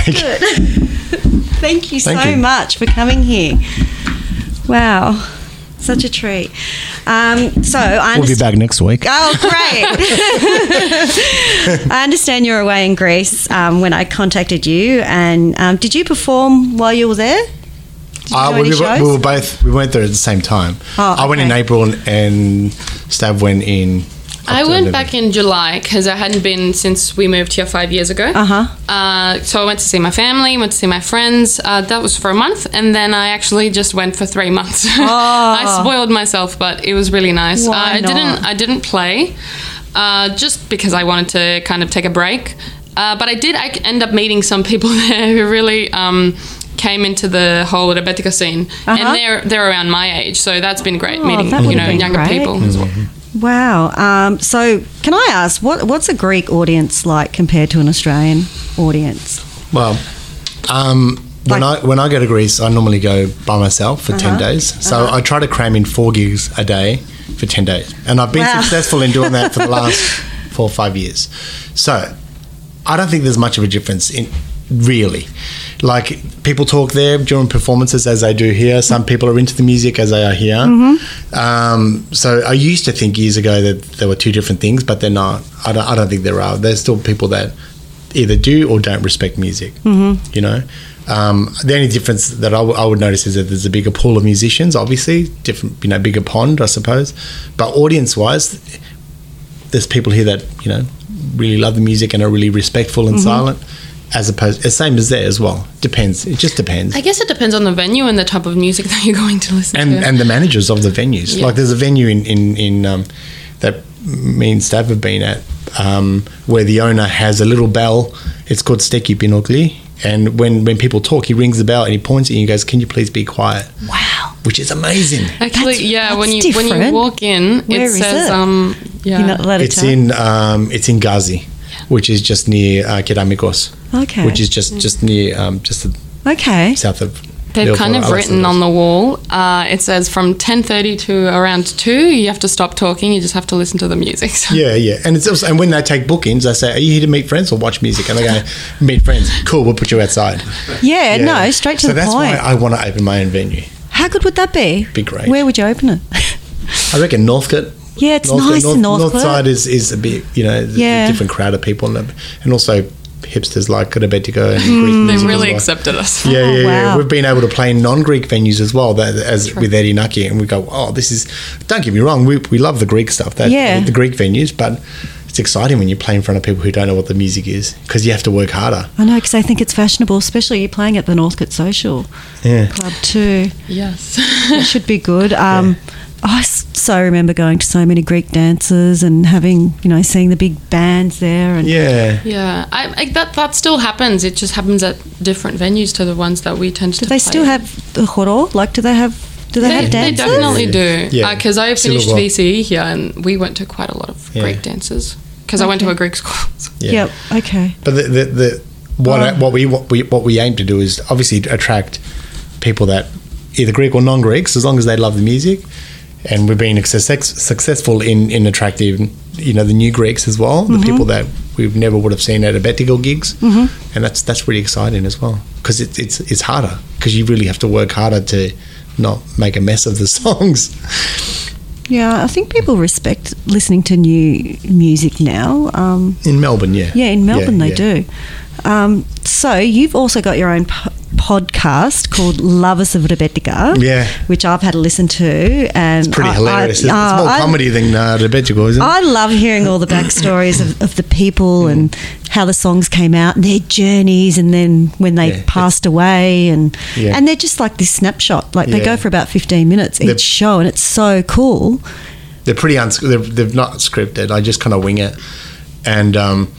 Speaker 1: Loved. <laughs> Thank you
Speaker 3: Thank
Speaker 1: so
Speaker 3: you.
Speaker 1: much for coming here. Wow. Such a treat. Um, so I
Speaker 3: We'll be back next week.
Speaker 1: Oh, great. <laughs> I understand you're away in Greece um, when I contacted you. And um, did you perform while you were there?
Speaker 3: Uh, we,
Speaker 1: any
Speaker 3: we, were both we went there at the same time.
Speaker 1: Oh,
Speaker 3: I went in. April and, and Stav went in
Speaker 2: I went
Speaker 3: Olympic?
Speaker 2: back in July because I hadn't been since we moved here five years ago.
Speaker 1: Uh-huh.
Speaker 2: Uh, so I went to see my family, went to see my friends. Uh, that was for a month, and then I actually just went for three <laughs> months. Oh. I spoiled myself, but it was really nice.
Speaker 1: Why
Speaker 2: uh, I
Speaker 1: not?
Speaker 2: didn't. I didn't play uh, just because I wanted to kind of take a break. Uh, but I did. I end up meeting some people <laughs> there who really. Um, Came into the whole Rebetika scene,
Speaker 1: Uh-huh.
Speaker 2: and they're they're around my age, so that's been great
Speaker 1: Oh,
Speaker 2: meeting you know younger
Speaker 1: great.
Speaker 2: people as well.
Speaker 1: Wow. Um, so, can I ask what what's a Greek audience like compared to an Australian audience?
Speaker 3: Well, um, when
Speaker 1: Like-
Speaker 3: I when I go to Greece, I normally go by myself for ten
Speaker 1: Uh-huh.
Speaker 3: days. So I try to cram in four gigs a day for ten days, and I've been
Speaker 1: Wow.
Speaker 3: successful in doing that for the <laughs> last four or five years. So I don't think there's much of a difference in really. Like people talk there during performances as they do here. Some people are into the music as they are here. Um, so I used to think years ago that there were two different things, but they're not. I don't, I don't think there are. There's still people that either do or don't respect music. Mm-hmm. You know, um, the only difference that I, w- I would notice is that there's a bigger pool of musicians. Obviously, different. You know, bigger pond, I suppose. But audience-wise, there's people here that you know really love the music and are really respectful and silent. As opposed, the same as there as well. Depends. It just depends.
Speaker 2: I guess it depends on the venue and the type of music that you're going to listen
Speaker 3: and
Speaker 2: to.
Speaker 3: and the managers of the venues.
Speaker 2: Yeah.
Speaker 3: Like there's a venue in in, in um, that me and Stav have been at um, where the owner has a little bell. It's called Steki Pinokli. And when, when people talk, he rings the bell and he points at you and goes, "Can you please be quiet?"
Speaker 1: Wow.
Speaker 3: Which is amazing.
Speaker 2: Actually,
Speaker 1: That's-
Speaker 2: yeah, when
Speaker 1: that's
Speaker 2: you when you walk in,
Speaker 1: Where
Speaker 2: it
Speaker 1: is
Speaker 2: says
Speaker 1: it?
Speaker 2: um yeah.
Speaker 1: You're not allowed
Speaker 3: It's
Speaker 1: tell?
Speaker 3: in um, it's in Gazi, which is just near uh, Keramikos,
Speaker 1: Okay.
Speaker 3: which is just just near um, just the
Speaker 1: Okay.
Speaker 3: south of.
Speaker 2: They've kind of
Speaker 3: Leopold
Speaker 2: written on the wall. Uh, it says from 10:30 to around two. You have to stop talking. You just have to listen to the music. So <laughs>
Speaker 3: Yeah, yeah, and it's also, and when they take bookings, they say, "Are you here to meet friends or watch music?" And they go, "Meet friends." Cool, we'll put you outside.
Speaker 1: Yeah, no, straight to
Speaker 3: so
Speaker 1: the
Speaker 3: that's why I want to open my own venue.
Speaker 1: How good would that be?
Speaker 3: Be great.
Speaker 1: Where would you open it?
Speaker 3: I reckon Northcote.
Speaker 1: Yeah, it's
Speaker 3: Northcote-
Speaker 1: nice in
Speaker 3: North,
Speaker 1: Northcote.
Speaker 3: side is, is a bit, you know, there's
Speaker 1: Yeah.
Speaker 3: a different crowd of people, and, and also hipsters like Rebetiko and Greek
Speaker 2: they really
Speaker 3: well.
Speaker 2: accepted us.
Speaker 3: Yeah,
Speaker 1: Oh,
Speaker 3: yeah, yeah.
Speaker 1: wow.
Speaker 3: We've been able to play in non-Greek venues as well, that, as with Erinaki, and we go, "Oh, this is." Don't get me wrong, we, we love the Greek stuff, that,
Speaker 1: Yeah.
Speaker 3: the Greek venues, but it's exciting when you play in front of people who don't know what the music is because you have to work harder.
Speaker 1: I know because I think it's fashionable, especially you playing at the Northcote Social
Speaker 3: Yeah.
Speaker 1: Club too.
Speaker 2: Yes.
Speaker 1: It should be good. Um, I s- so remember going to so many Greek dances and having, you know, seeing the big bands there. And
Speaker 3: Yeah.
Speaker 2: yeah, I, I, that that still happens. It just happens at different venues to the ones that we tend to.
Speaker 1: do they
Speaker 2: play
Speaker 1: still
Speaker 2: at.
Speaker 1: have the choro? Like, do they have? Do they,
Speaker 2: They,
Speaker 1: have
Speaker 2: they definitely do.
Speaker 3: Yeah.
Speaker 2: Uh, because I finished. VCE here, and we went to quite a lot of
Speaker 3: Yeah.
Speaker 2: Greek dances. Because I went to a Greek school. <laughs>
Speaker 3: Yeah.
Speaker 1: Yep. Okay.
Speaker 3: But the, the, the what
Speaker 1: Oh.
Speaker 3: what we what we what we aim to do is obviously attract people that either Greek or non-Greeks, as long as they love the music, and we've been success, successful in in attracting you know the new Greeks as well,
Speaker 1: Mm-hmm.
Speaker 3: the people that we never would have seen at a Betigal gigs, and that's that's really exciting as well because it's it's it's harder because you really have to work harder to not make a mess of the <laughs> songs.
Speaker 1: Yeah, I think people respect listening to new music now. Um,
Speaker 3: In Melbourne, yeah,
Speaker 1: yeah, in Melbourne they
Speaker 3: yeah.
Speaker 1: do. Um, so you've also got your own podcast called Lovers of Rebetika.
Speaker 3: Yeah.
Speaker 1: Which I've had to listen to, and
Speaker 3: It's pretty
Speaker 1: I-
Speaker 3: hilarious.
Speaker 1: I,
Speaker 3: it's more comedy than uh, isn't it?
Speaker 1: I love hearing all the backstories of, of the people and how the songs came out and their journeys and then when they
Speaker 3: Yeah,
Speaker 1: passed away and
Speaker 3: Yeah.
Speaker 1: and they're just like this snapshot. Like they
Speaker 3: Yeah.
Speaker 1: go for about fifteen minutes each
Speaker 3: They're-
Speaker 1: show and it's so cool.
Speaker 3: they're pretty uns- they're, they're not scripted. I just kind of wing it, and um,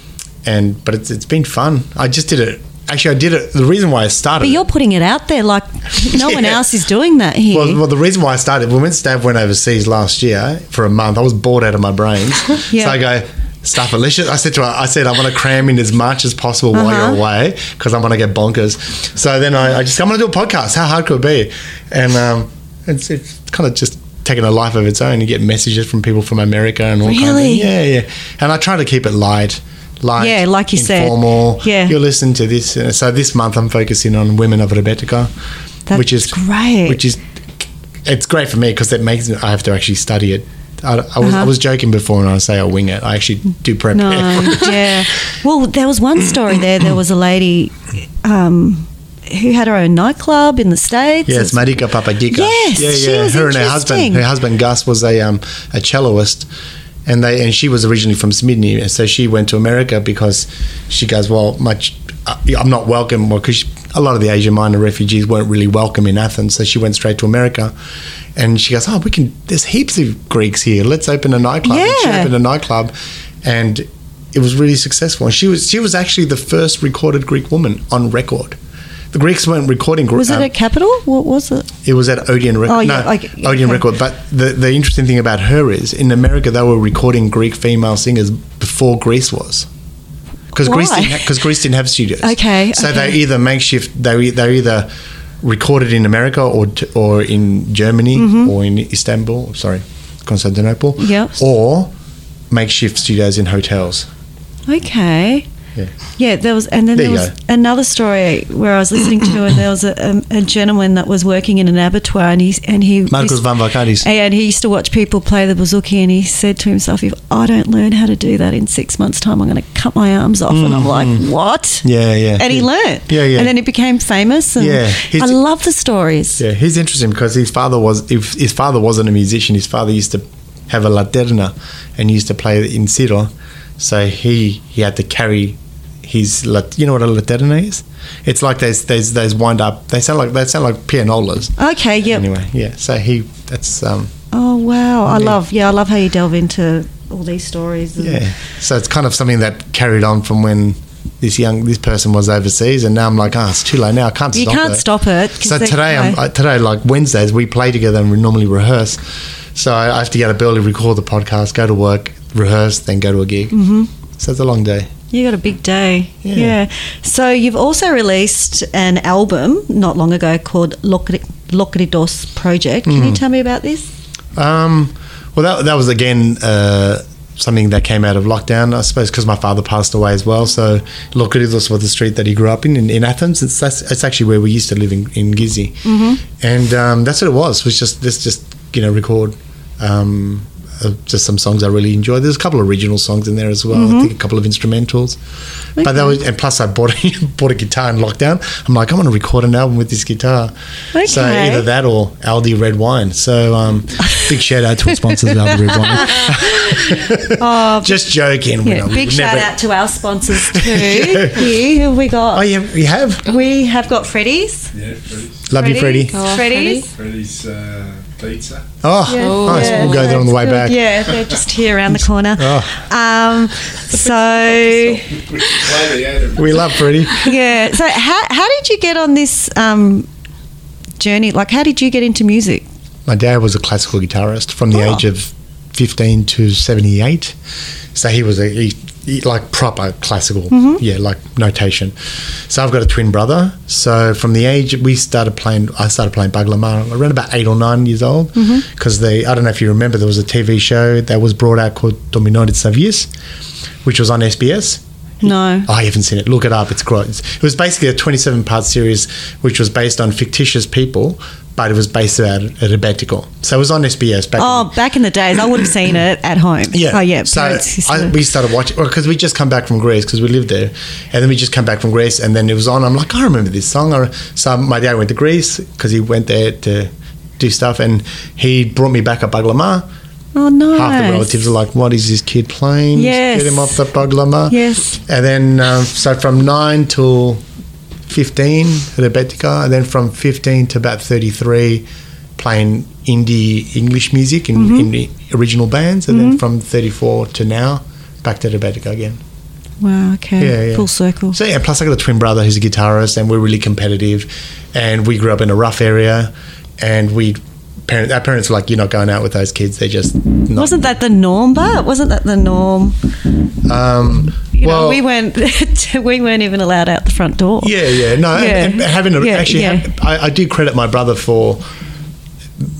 Speaker 3: and but it's it's been fun. I just did it. Actually, I did it. The reason why I started.
Speaker 1: But you're putting it out there like no one <laughs> else is doing that here.
Speaker 3: well, well, the reason why I started when Stav went overseas last year for a month, I was bored out of my brains. <laughs>
Speaker 1: Yeah.
Speaker 3: So I go, Stuff just, I said to her, I said, I want to cram in as much as possible while
Speaker 1: Uh-huh.
Speaker 3: you're away because I'm going to get bonkers. So then I, I just, I'm going to do a podcast. How hard could it be? And um, it's, it's kind of just taken a life of its own. You get messages from people from America and all kinds of
Speaker 1: Really?
Speaker 3: Yeah, yeah. And I try to keep it light. Light,
Speaker 1: Yeah, like you said.
Speaker 3: informal.
Speaker 1: Yeah.
Speaker 3: you listen to this. Uh, So this month I'm focusing on women of
Speaker 1: That's
Speaker 3: which is
Speaker 1: great.
Speaker 3: Which is it's great for me because it makes I have to actually study it. I, I was
Speaker 1: Uh-huh.
Speaker 3: was joking before when I say I wing it. I actually do prep.
Speaker 1: No, <laughs> yeah. Well, there was one story there. There was a lady um, who had her own nightclub in the states.
Speaker 3: Yes,
Speaker 1: And-
Speaker 3: Marika Papagika.
Speaker 1: Yes,
Speaker 3: yeah,
Speaker 1: she
Speaker 3: yeah. her and her husband. Her husband Gus was a um, a celloist, and they and she was originally from Sydney, and so she went to America because she goes, well, much uh, I'm not welcome, well, because a lot of the Asia Minor refugees weren't really welcome in Athens, so she went straight to America, and she goes, oh, we can. There's heaps of Greeks here. Let's open a nightclub. And she
Speaker 1: Yeah.
Speaker 3: opened a nightclub, and it was really successful. And she was she was actually the first recorded Greek woman on record. The Greeks weren't recording.
Speaker 1: Was it
Speaker 3: um,
Speaker 1: at Capital? What was it?
Speaker 3: it was at Odeon Record.
Speaker 1: Oh, yeah,
Speaker 3: no,
Speaker 1: okay,
Speaker 3: Odeon
Speaker 1: okay.
Speaker 3: Record. But the, the interesting thing about her is in America they were recording Greek female singers before Greece was. Because Greece, didn't, because Greece didn't have studios.
Speaker 1: Okay,
Speaker 3: So
Speaker 1: okay.
Speaker 3: they either makeshift. They they either recorded in America or t- or in Germany or in Istanbul. Sorry, Constantinople.
Speaker 1: Mm-hmm. Yep.
Speaker 3: Or makeshift studios in hotels.
Speaker 1: Okay.
Speaker 3: Yeah.
Speaker 1: Yeah, there was, and then
Speaker 3: There
Speaker 1: there, was
Speaker 3: go.
Speaker 1: another story where I was listening to, and there was a, a, a gentleman that was working in an abattoir, and he and he
Speaker 3: Markos
Speaker 1: used-
Speaker 3: Vamvakaris.
Speaker 1: and he used to watch people play the bouzouki, and he said to himself, "If I don't learn how to do that in six months' time, I'm going to cut my arms off." And I'm like, "What?"
Speaker 3: Mm-hmm. Yeah, yeah.
Speaker 1: And he
Speaker 3: yeah.
Speaker 1: learned.
Speaker 3: Yeah, yeah.
Speaker 1: And then he became famous. And
Speaker 3: Yeah,
Speaker 1: I love the stories.
Speaker 3: Yeah, he's interesting because his father was if his father wasn't a musician, his father used to have a laterna and he used to play in Ciro. So he he had to carry his you know what a laterna is? It's like those those those wind up they sound like they sound like pianolas.
Speaker 1: Okay. Yeah.
Speaker 3: Anyway, yeah. So he that's um
Speaker 1: Oh wow! I
Speaker 3: Yeah.
Speaker 1: love. Yeah, I love how you delve into all these stories. and-
Speaker 3: yeah. So it's kind of something that carried on from when this young this person was overseas, and now I'm like, ah, it's too late now. I can't stop it.
Speaker 1: You
Speaker 3: stop
Speaker 1: can't
Speaker 3: it.
Speaker 1: stop it.
Speaker 3: So
Speaker 1: they-
Speaker 3: today, I'm. I, today, like Wednesdays, we play together and we normally rehearse. So I I have to get up early, record the podcast, go to work, rehearse, then go to a gig. Mm-hmm. So it's a long day.
Speaker 1: You got a big day. Yeah.
Speaker 3: Yeah.
Speaker 1: So you've also released an album not long ago called Lokridos Project. Can
Speaker 3: Mm.
Speaker 1: you tell me about this?
Speaker 3: Um, well, that, that was again uh, something that came out of lockdown, I suppose, because my father passed away as well. So Lokridos was the street that he grew up in in, in Athens. It's that's it's actually where we used to live in in mm-hmm. and um, that's what it was. Was just this just you know record. Um, uh, just some songs I really enjoy. There's a couple of original songs in there as well. I think a couple of instrumentals. But that was, and plus I bought a, <laughs> bought a guitar in lockdown. I'm like, I want to record an album with this guitar. So either that or Aldi Red Wine. So um, big shout out to our sponsors, Aldi Red Wine. <laughs> oh, <laughs> Just joking.
Speaker 1: Yeah. Big
Speaker 3: would
Speaker 1: shout
Speaker 3: never-
Speaker 1: out to our sponsors too. Here, who have we got?
Speaker 3: Oh, yeah, we have.
Speaker 1: We have got Freddy's.
Speaker 5: Yeah, Freddy's.
Speaker 3: Love you, Freddie.
Speaker 2: Oh,
Speaker 1: Freddy's.
Speaker 5: Freddy's uh, pizza.
Speaker 3: Oh, nice.
Speaker 1: Yeah,
Speaker 3: we'll go there on the way
Speaker 1: that's
Speaker 3: back.
Speaker 1: Yeah, they're just here around the corner. <laughs>
Speaker 3: Oh.
Speaker 1: Um, so
Speaker 5: Play the ad.
Speaker 3: We love Freddie.
Speaker 1: yeah. So how how did you get on this um, journey? Like, how did you get into music?
Speaker 3: My dad was a classical guitarist from the
Speaker 1: Oh.
Speaker 3: age of 15 to 78. So he was a he, he- like proper classical,
Speaker 1: Mm-hmm.
Speaker 3: yeah, like notation. So I've got a twin brother. So from the age we started playing, I started playing Baglama around about eight or nine years old.
Speaker 1: Mm-hmm.
Speaker 3: Because they, I don't know if you remember, there was a TV show that was brought out called To Minore tis Avgis, which was on SBS.
Speaker 1: No.
Speaker 3: Oh, I haven't seen it. Look it up. It's great. It was basically a 27 part series which was based on fictitious people, but it was based out at Rebetiko. So it was on SBS back
Speaker 1: Oh, back in the days, I would have seen it at home.
Speaker 3: yeah.
Speaker 1: Oh, yeah.
Speaker 3: So I, we started watching because we just come back from Greece because we lived there, and then we just come back from Greece, and then it was on. I'm like, I remember this song. So my dad went to Greece because he went there to do stuff, and he brought me back a Baglama.
Speaker 1: Oh, nice.
Speaker 3: Half the relatives are like, "What is this kid playing?
Speaker 1: Yes.
Speaker 3: Get him off the Baglama."
Speaker 1: Yes.
Speaker 3: And then um, so from nine till fifteen at Abetica, and then from fifteen to about thirty-three, playing indie English music in,
Speaker 1: Mm-hmm.
Speaker 3: in the original bands, and then from thirty-four to now, back to Abetica again.
Speaker 1: Wow, okay.
Speaker 3: Yeah, yeah.
Speaker 1: Full circle.
Speaker 3: So yeah, plus I got a twin brother who's a guitarist, and we're really competitive, and we grew up in a rough area, and we. Parent, our parents were like, "You're not going out with those kids. They're just not."
Speaker 1: Wasn't that the norm, but wasn't that the norm?
Speaker 3: um,
Speaker 1: You
Speaker 3: well,
Speaker 1: know, we weren't <laughs> we weren't even allowed out the front door.
Speaker 3: Yeah, yeah, no, and-
Speaker 1: Yeah.
Speaker 3: and having a,
Speaker 1: Yeah,
Speaker 3: actually,
Speaker 1: yeah.
Speaker 3: I, I do credit my brother for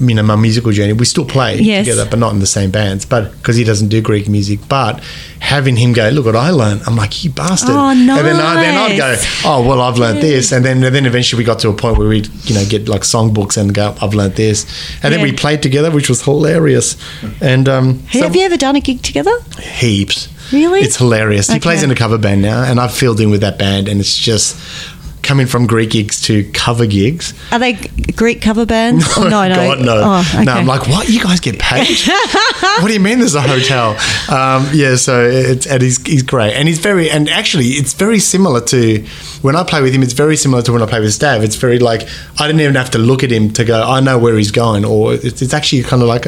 Speaker 3: you know my musical journey. We still play
Speaker 1: Yes.
Speaker 3: together, but not in the same bands. But because he doesn't do Greek music, but having him go, look what I learned. I'm like, you bastard.
Speaker 1: Oh,
Speaker 3: And then, I, then I'd go, oh well, I've learned this, and then then eventually we got to a point where we you know get like songbooks and go, I've learned this, and then we played together, which was hilarious. And um,
Speaker 1: Hey,
Speaker 3: so-
Speaker 1: have you ever done a gig together?
Speaker 3: heaps.
Speaker 1: Really?
Speaker 3: It's hilarious. He plays in a cover band now, and I've filled in with that band, and it's just coming from Greek gigs to cover gigs.
Speaker 1: Are they Greek cover bands? <laughs> No, no.
Speaker 3: God, no.
Speaker 1: Oh, okay.
Speaker 3: No, I'm like, what? You guys get paid? <laughs> what do you mean there's a hotel? Um, yeah, so it's, and he's, he's great. And he's very, and actually, it's very similar to when I play with him, it's very similar to when I play with Stav. It's very like, I didn't even have to look at him to go, I know where he's going. Or it's, it's actually kind of like,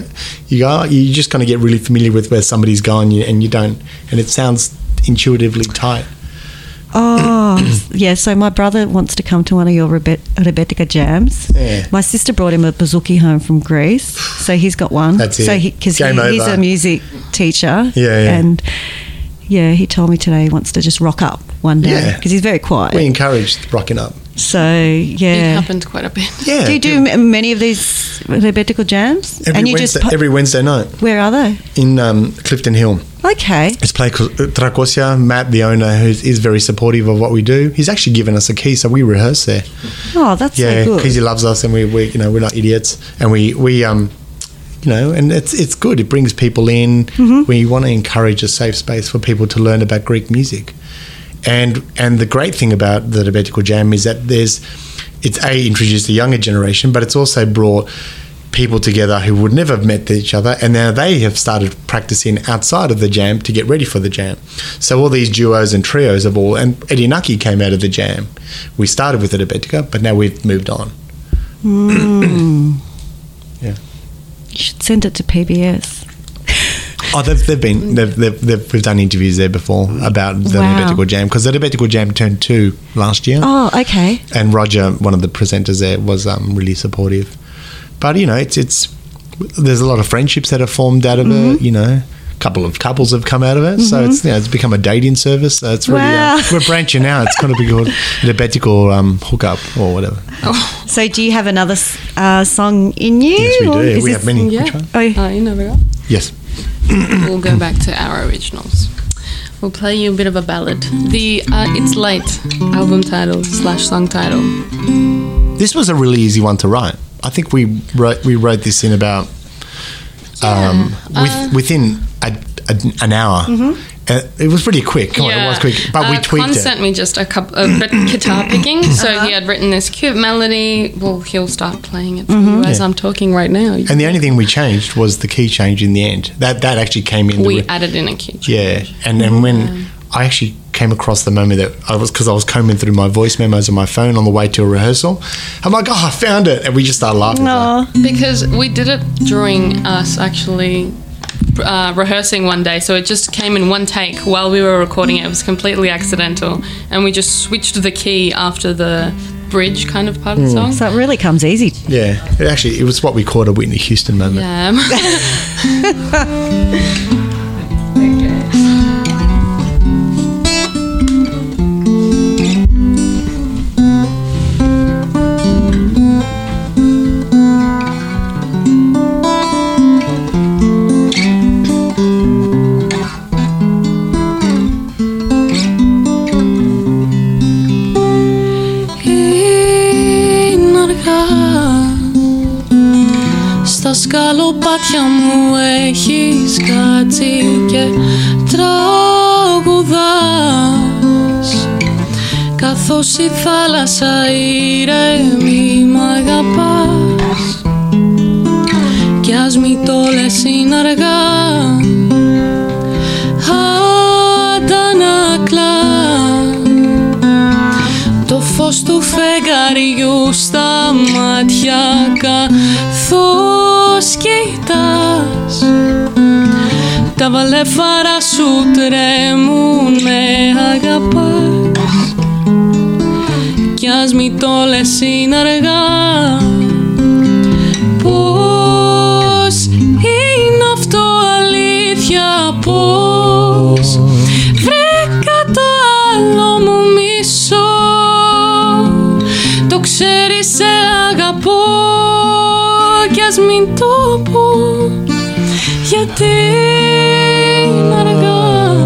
Speaker 3: you go, you just kind of get really familiar with where somebody's going you- and you don't, and it sounds intuitively tight.
Speaker 1: Oh, <coughs> yeah. So my brother wants to come to one of your Rebe- Rebetika jams.
Speaker 3: Yeah.
Speaker 1: My sister brought him a bouzouki home from Greece, so he's got one.
Speaker 3: That's it.
Speaker 1: So because he,
Speaker 3: Game
Speaker 1: he's a music teacher.
Speaker 3: Yeah, yeah.
Speaker 1: And yeah, he told me today he wants to just rock up one day
Speaker 3: Yeah.
Speaker 1: because he's very quiet.
Speaker 3: We encourage rocking up.
Speaker 1: So yeah,
Speaker 2: It
Speaker 1: yeah.
Speaker 2: happened quite a bit.
Speaker 3: Yeah.
Speaker 1: Do you do m- many of these Rebetical jams?
Speaker 3: Every,
Speaker 1: and you
Speaker 3: Wednesday,
Speaker 1: just pu-
Speaker 3: every Wednesday night
Speaker 1: where are they?
Speaker 3: in um, Clifton Hill.
Speaker 1: Okay.
Speaker 3: It's play called Trakosia. Matt, the owner, who is very supportive of what we do, he's actually given us a key, so we rehearse there.
Speaker 1: Oh, that's
Speaker 3: Yeah,
Speaker 1: so
Speaker 3: because he loves us, and we, we, you know, we're not idiots, and we, we, um, you know, and it's it's good. It brings people in.
Speaker 1: Mm-hmm.
Speaker 3: We want to encourage a safe space for people to learn about Greek music, and and the great thing about the Rebetical Jam is that there's, it's a introduced the younger generation, but it's also brought people together who would never have met each other and now they have started practicing outside of the jam to get ready for the jam so all these duos and trios of all and Erinaki came out of the jam we started with the Rebetika but now we've moved on mm. <clears throat> Yeah.
Speaker 1: You should send it to PBS.
Speaker 3: Oh, they've, they've been they've, they've, they've we've done interviews there before about the
Speaker 1: Wow.
Speaker 3: Rebetical Jam because the Rebetical Jam turned two last year,
Speaker 1: Oh, okay.
Speaker 3: and Roger, one of the presenters there, was um, really supportive. But you know, it's it's there's a lot of friendships that have formed out of
Speaker 1: Mm-hmm.
Speaker 3: it. You know, a couple of couples have come out of it, so it's you know, it's become a dating service. So it's really
Speaker 1: Wow.
Speaker 3: uh, we're branching out. It's going to be called <laughs> Rebetical um, hookup or whatever.
Speaker 1: So, do you have another uh, song in you?
Speaker 3: Yes, we do.
Speaker 1: is
Speaker 3: We
Speaker 1: this-
Speaker 3: have many.
Speaker 2: Yeah.
Speaker 3: Which one?
Speaker 1: Oh,
Speaker 2: Uh, you never go.
Speaker 3: Yes.
Speaker 2: We'll go back to our originals. We'll play you a bit of a ballad. The uh, It's Late album title slash song title.
Speaker 3: This was a really easy one to write. I think we wrote we wrote this in about um, with, within a, a, an hour. Uh, it was pretty quick. Come on, it was quick, but we
Speaker 2: Uh,
Speaker 3: tweaked
Speaker 2: Con
Speaker 3: it.
Speaker 2: sent me just a couple a bit guitar picking, so he had written this cute melody. Well, he'll start playing it for you as
Speaker 3: Yeah.
Speaker 2: I'm talking right now.
Speaker 3: And the only thing we changed was the key change in the end. That that actually came in.
Speaker 2: we
Speaker 3: re-
Speaker 2: added in a key. change.
Speaker 3: yeah, and then when I actually came across the moment that I was because I was combing through my voice memos on my phone on the way to a rehearsal. I'm like, oh, I found it, and we just started laughing.
Speaker 1: no.
Speaker 2: Because we did it during us actually uh, rehearsing one day, so it just came in one take while we were recording it. It was completely accidental, and we just switched the key after the bridge kind of part of the song.
Speaker 1: So it really comes easy.
Speaker 3: Yeah, it actually it was what we called a Whitney Houston moment.
Speaker 2: Yeah. <laughs> <laughs>
Speaker 4: σκαλοπάτια μου έχεις κάτσει και τραγουδάς. Καθώς η θάλασσα ήρεμη μ' αγαπάς. Κι ας μη το λες είναι αργά. Αντανακλά το φως του φεγγαριού στα μάτια καθώς κοιτάς Τα βαλέφαρα σου τρέμουνε αγαπάς. Κι ας μη το λες είναι αργά ας μην το πω Γιατί είναι αργά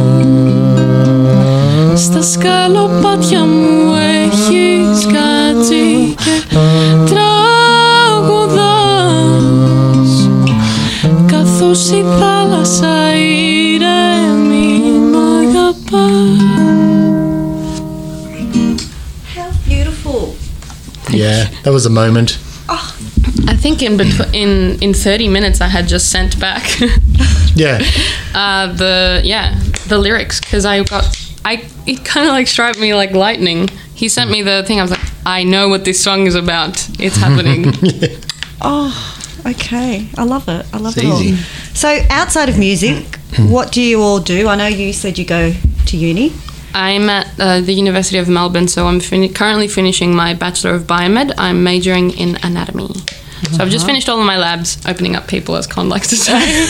Speaker 4: Στα σκαλοπάτια μου έχεις κάτσει και τραγουδάς Καθώς η θάλασσα ήρεμη μ' αγαπάς
Speaker 1: How beautiful.
Speaker 3: Yeah, that was a moment.
Speaker 2: I think in betw- in in 30 minutes I had just sent back <laughs>
Speaker 3: Yeah, <laughs>
Speaker 2: uh, the yeah the lyrics because I got I it kind of like struck me like lightning. He sent me the thing. I was like, I know what this song is about. It's happening. <laughs>
Speaker 1: Oh, okay. I love it. I love
Speaker 3: It's
Speaker 1: it all.
Speaker 3: easy.
Speaker 1: So, outside of music, what do you all do? I know you said you go to uni.
Speaker 2: I'm at uh, the University of Melbourne, so I'm fin- currently finishing my Bachelor of Biomed. I'm majoring in anatomy. So I've just finished all of my labs, opening up people, as Con likes to say.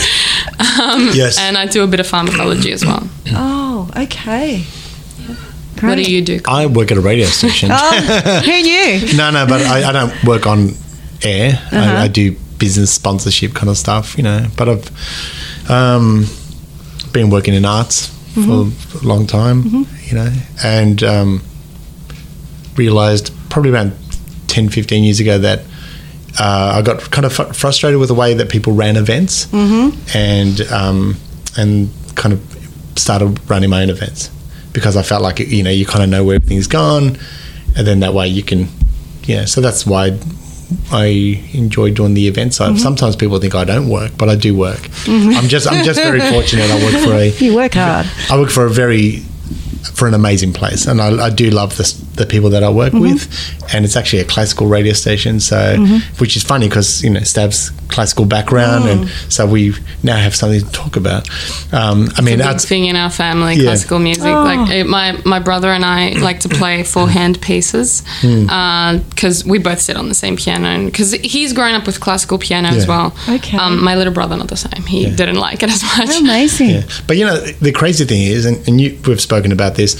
Speaker 2: um,
Speaker 3: Yes.
Speaker 2: And I do a bit of pharmacology as well.
Speaker 1: Oh, okay.
Speaker 2: What do you do?
Speaker 3: I work at a radio station.
Speaker 1: Oh, who knew? <laughs>
Speaker 3: No, no, but I, I don't work on air.
Speaker 1: Uh-huh.
Speaker 3: I, I do business sponsorship kind of stuff, you know. But I've um, been working in arts
Speaker 1: Mm-hmm.
Speaker 3: for a long time, you know, and um, realized probably around 10, 15 years ago that uh, I got kind of fr- frustrated with the way that people ran events
Speaker 1: Mm-hmm.
Speaker 3: and um, and kind of started running my own events because I felt like you know you kind of know where everything's gone, and then that way you can, yeah. So that's why I enjoy doing the events.
Speaker 1: Mm-hmm.
Speaker 3: Sometimes people think I don't work, but I do work. I'm just I'm just very fortunate. I work for a <laughs>
Speaker 1: You work hard.
Speaker 3: I work for a very for an amazing place, and I, I do love the s- the people that I work
Speaker 1: Mm-hmm.
Speaker 3: with. And it's actually a classical radio station, so which is funny because you know Stav's classical background, and
Speaker 1: Mm.
Speaker 3: so we now have something to talk about. Um, I mean,
Speaker 2: big
Speaker 3: that's
Speaker 2: thing in our family,
Speaker 3: Yeah.
Speaker 2: classical music. Like eh, my my brother and I like to play four hand pieces because we both sit on the same piano. and Because he's grown up with classical piano as well.
Speaker 1: Okay.
Speaker 2: Um, my little brother not the same. He
Speaker 3: Yeah.
Speaker 2: didn't like it as much.
Speaker 1: Amazing.
Speaker 3: Yeah. But you know, the crazy thing is, and, and you, we've spoken about this,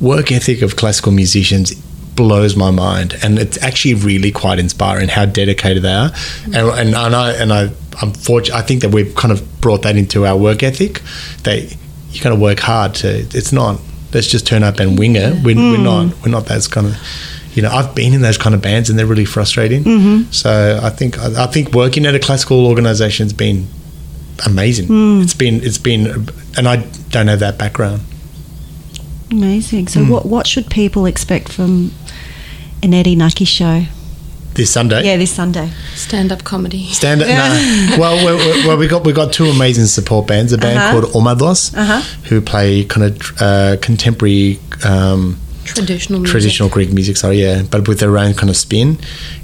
Speaker 3: work ethic of classical musicians blows my mind, and it's actually really quite inspiring how dedicated they are. And, and, and I and I, I'm fortunate. I think that we've kind of brought that into our work ethic. That you got to work hard to. It's not. Let's just turn up and wing it. We're, we're hmm. not. We're not those kind of. You know, I've been in those kind of bands, and they're really frustrating. Mm-hmm. So I think I, I think working at a classical organization's been amazing. Hmm. It's been it's been, and I don't have that background.
Speaker 1: Amazing. So,
Speaker 3: Hmm.
Speaker 1: what what should people expect from an Erinaki show?
Speaker 3: This Sunday,
Speaker 1: Yeah, this Sunday.
Speaker 2: Stand up comedy.
Speaker 3: stand up. No. Well, well, well, well, we got we got two amazing support bands. A band
Speaker 1: Uh-huh.
Speaker 3: called Omados,
Speaker 1: Uh-huh.
Speaker 3: who play kind of uh, contemporary. Um,
Speaker 2: Traditional music.
Speaker 3: traditional Greek music, sorry, yeah, but with their own kind of spin.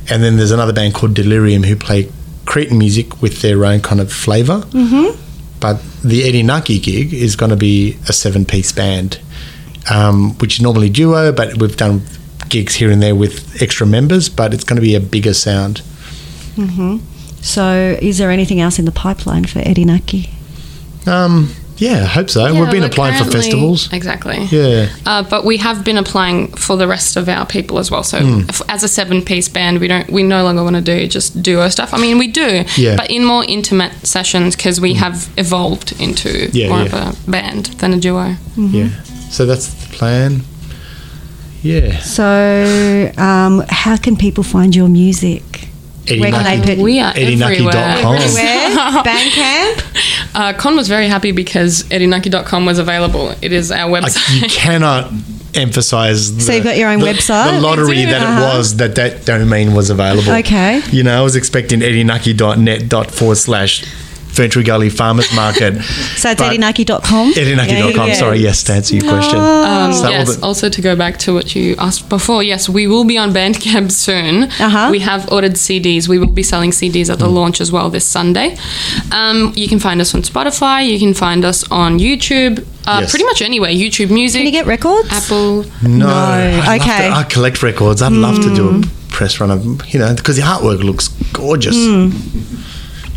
Speaker 3: And then there's another band called Delirium who play Cretan music with their own kind of flavor. Mm-hmm. But the Erinaki gig is going to be a seven piece band, um, which is normally duo, but we've done gigs here and there with extra members, but it's going to be a bigger sound.
Speaker 1: So, is there anything else in the pipeline for Erinaki?
Speaker 3: Um, yeah, I hope so.
Speaker 2: Yeah,
Speaker 3: we've been applying for festivals.
Speaker 2: Exactly.
Speaker 3: Yeah.
Speaker 2: Uh, but we have been applying for the rest of our people as well. So, if, as a seven-piece band, we don't, we no longer want to do just duo stuff. I mean, we do,
Speaker 3: Yeah.
Speaker 2: But in more intimate sessions because we have evolved into
Speaker 3: Yeah,
Speaker 2: more
Speaker 3: yeah.
Speaker 2: of a band than a duo.
Speaker 3: Yeah. So that's the plan. Yeah.
Speaker 1: So, um, how can people find your music?
Speaker 3: Eddie
Speaker 1: Where can they put
Speaker 2: We are
Speaker 3: Erinaki.com.
Speaker 2: everywhere.
Speaker 1: Everywhere? <laughs> Bandcamp?
Speaker 2: Uh, Con was very happy because Erinaki.com was available. It is our
Speaker 3: I,
Speaker 2: website.
Speaker 3: you cannot emphasize.
Speaker 1: So you've got your own
Speaker 3: the,
Speaker 1: website?
Speaker 3: The lottery that
Speaker 1: Uh-huh.
Speaker 3: it was that that domain was available.
Speaker 1: Okay.
Speaker 3: You know, I was expecting erinaki.net dot forward slash Ferntree Gully Farmers Market. <laughs>
Speaker 1: So, it's
Speaker 3: But-
Speaker 1: erinaki.com?
Speaker 3: Erinaki.com.
Speaker 1: Yeah.
Speaker 3: Sorry, yes, to answer your question.
Speaker 2: Um,
Speaker 3: So
Speaker 2: yes.
Speaker 3: the-
Speaker 2: also, to go back to what you asked before, yes, we will be on Bandcamp <laughs> soon.
Speaker 1: Uh-huh.
Speaker 2: We have ordered CDs. We will be selling CDs at the
Speaker 3: Hmm.
Speaker 2: launch as well this Sunday. Um, you can find us on Spotify. You can find us on YouTube. Uh,
Speaker 3: Yes.
Speaker 2: Pretty much anywhere. YouTube Music.
Speaker 1: Can you get records?
Speaker 2: Apple.
Speaker 3: No,
Speaker 1: No,
Speaker 3: I'd love
Speaker 1: okay.
Speaker 3: to- I collect records. I'd love to do a press run of, you know, because the artwork looks gorgeous.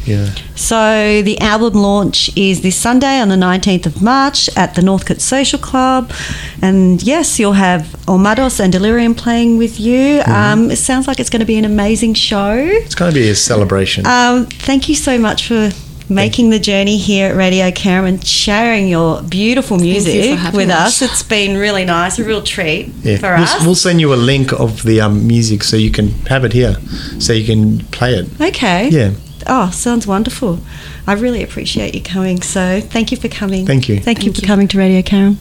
Speaker 3: Yeah.
Speaker 1: So the album launch is this Sunday on the 19th of March at the Northcote Social Club. And yes, you'll have Olmados and Delirium playing with you. Um, it sounds like it's going to be an amazing show.
Speaker 3: It's going to be a celebration.
Speaker 1: Um, thank you so much for making the journey here at Radio Carrum and sharing your beautiful music
Speaker 2: for having
Speaker 1: with
Speaker 2: us.
Speaker 1: us. It's been really nice, a real treat
Speaker 3: yeah.
Speaker 1: for
Speaker 3: we'll,
Speaker 1: us.
Speaker 3: we'll send you a link of the um, music so you can have it here, so you can play it.
Speaker 1: okay.
Speaker 3: Yeah.
Speaker 1: Oh, sounds wonderful. I really appreciate you coming. So thank you for coming.
Speaker 3: Thank you.
Speaker 1: Thank, thank you for coming to Radio Carrum.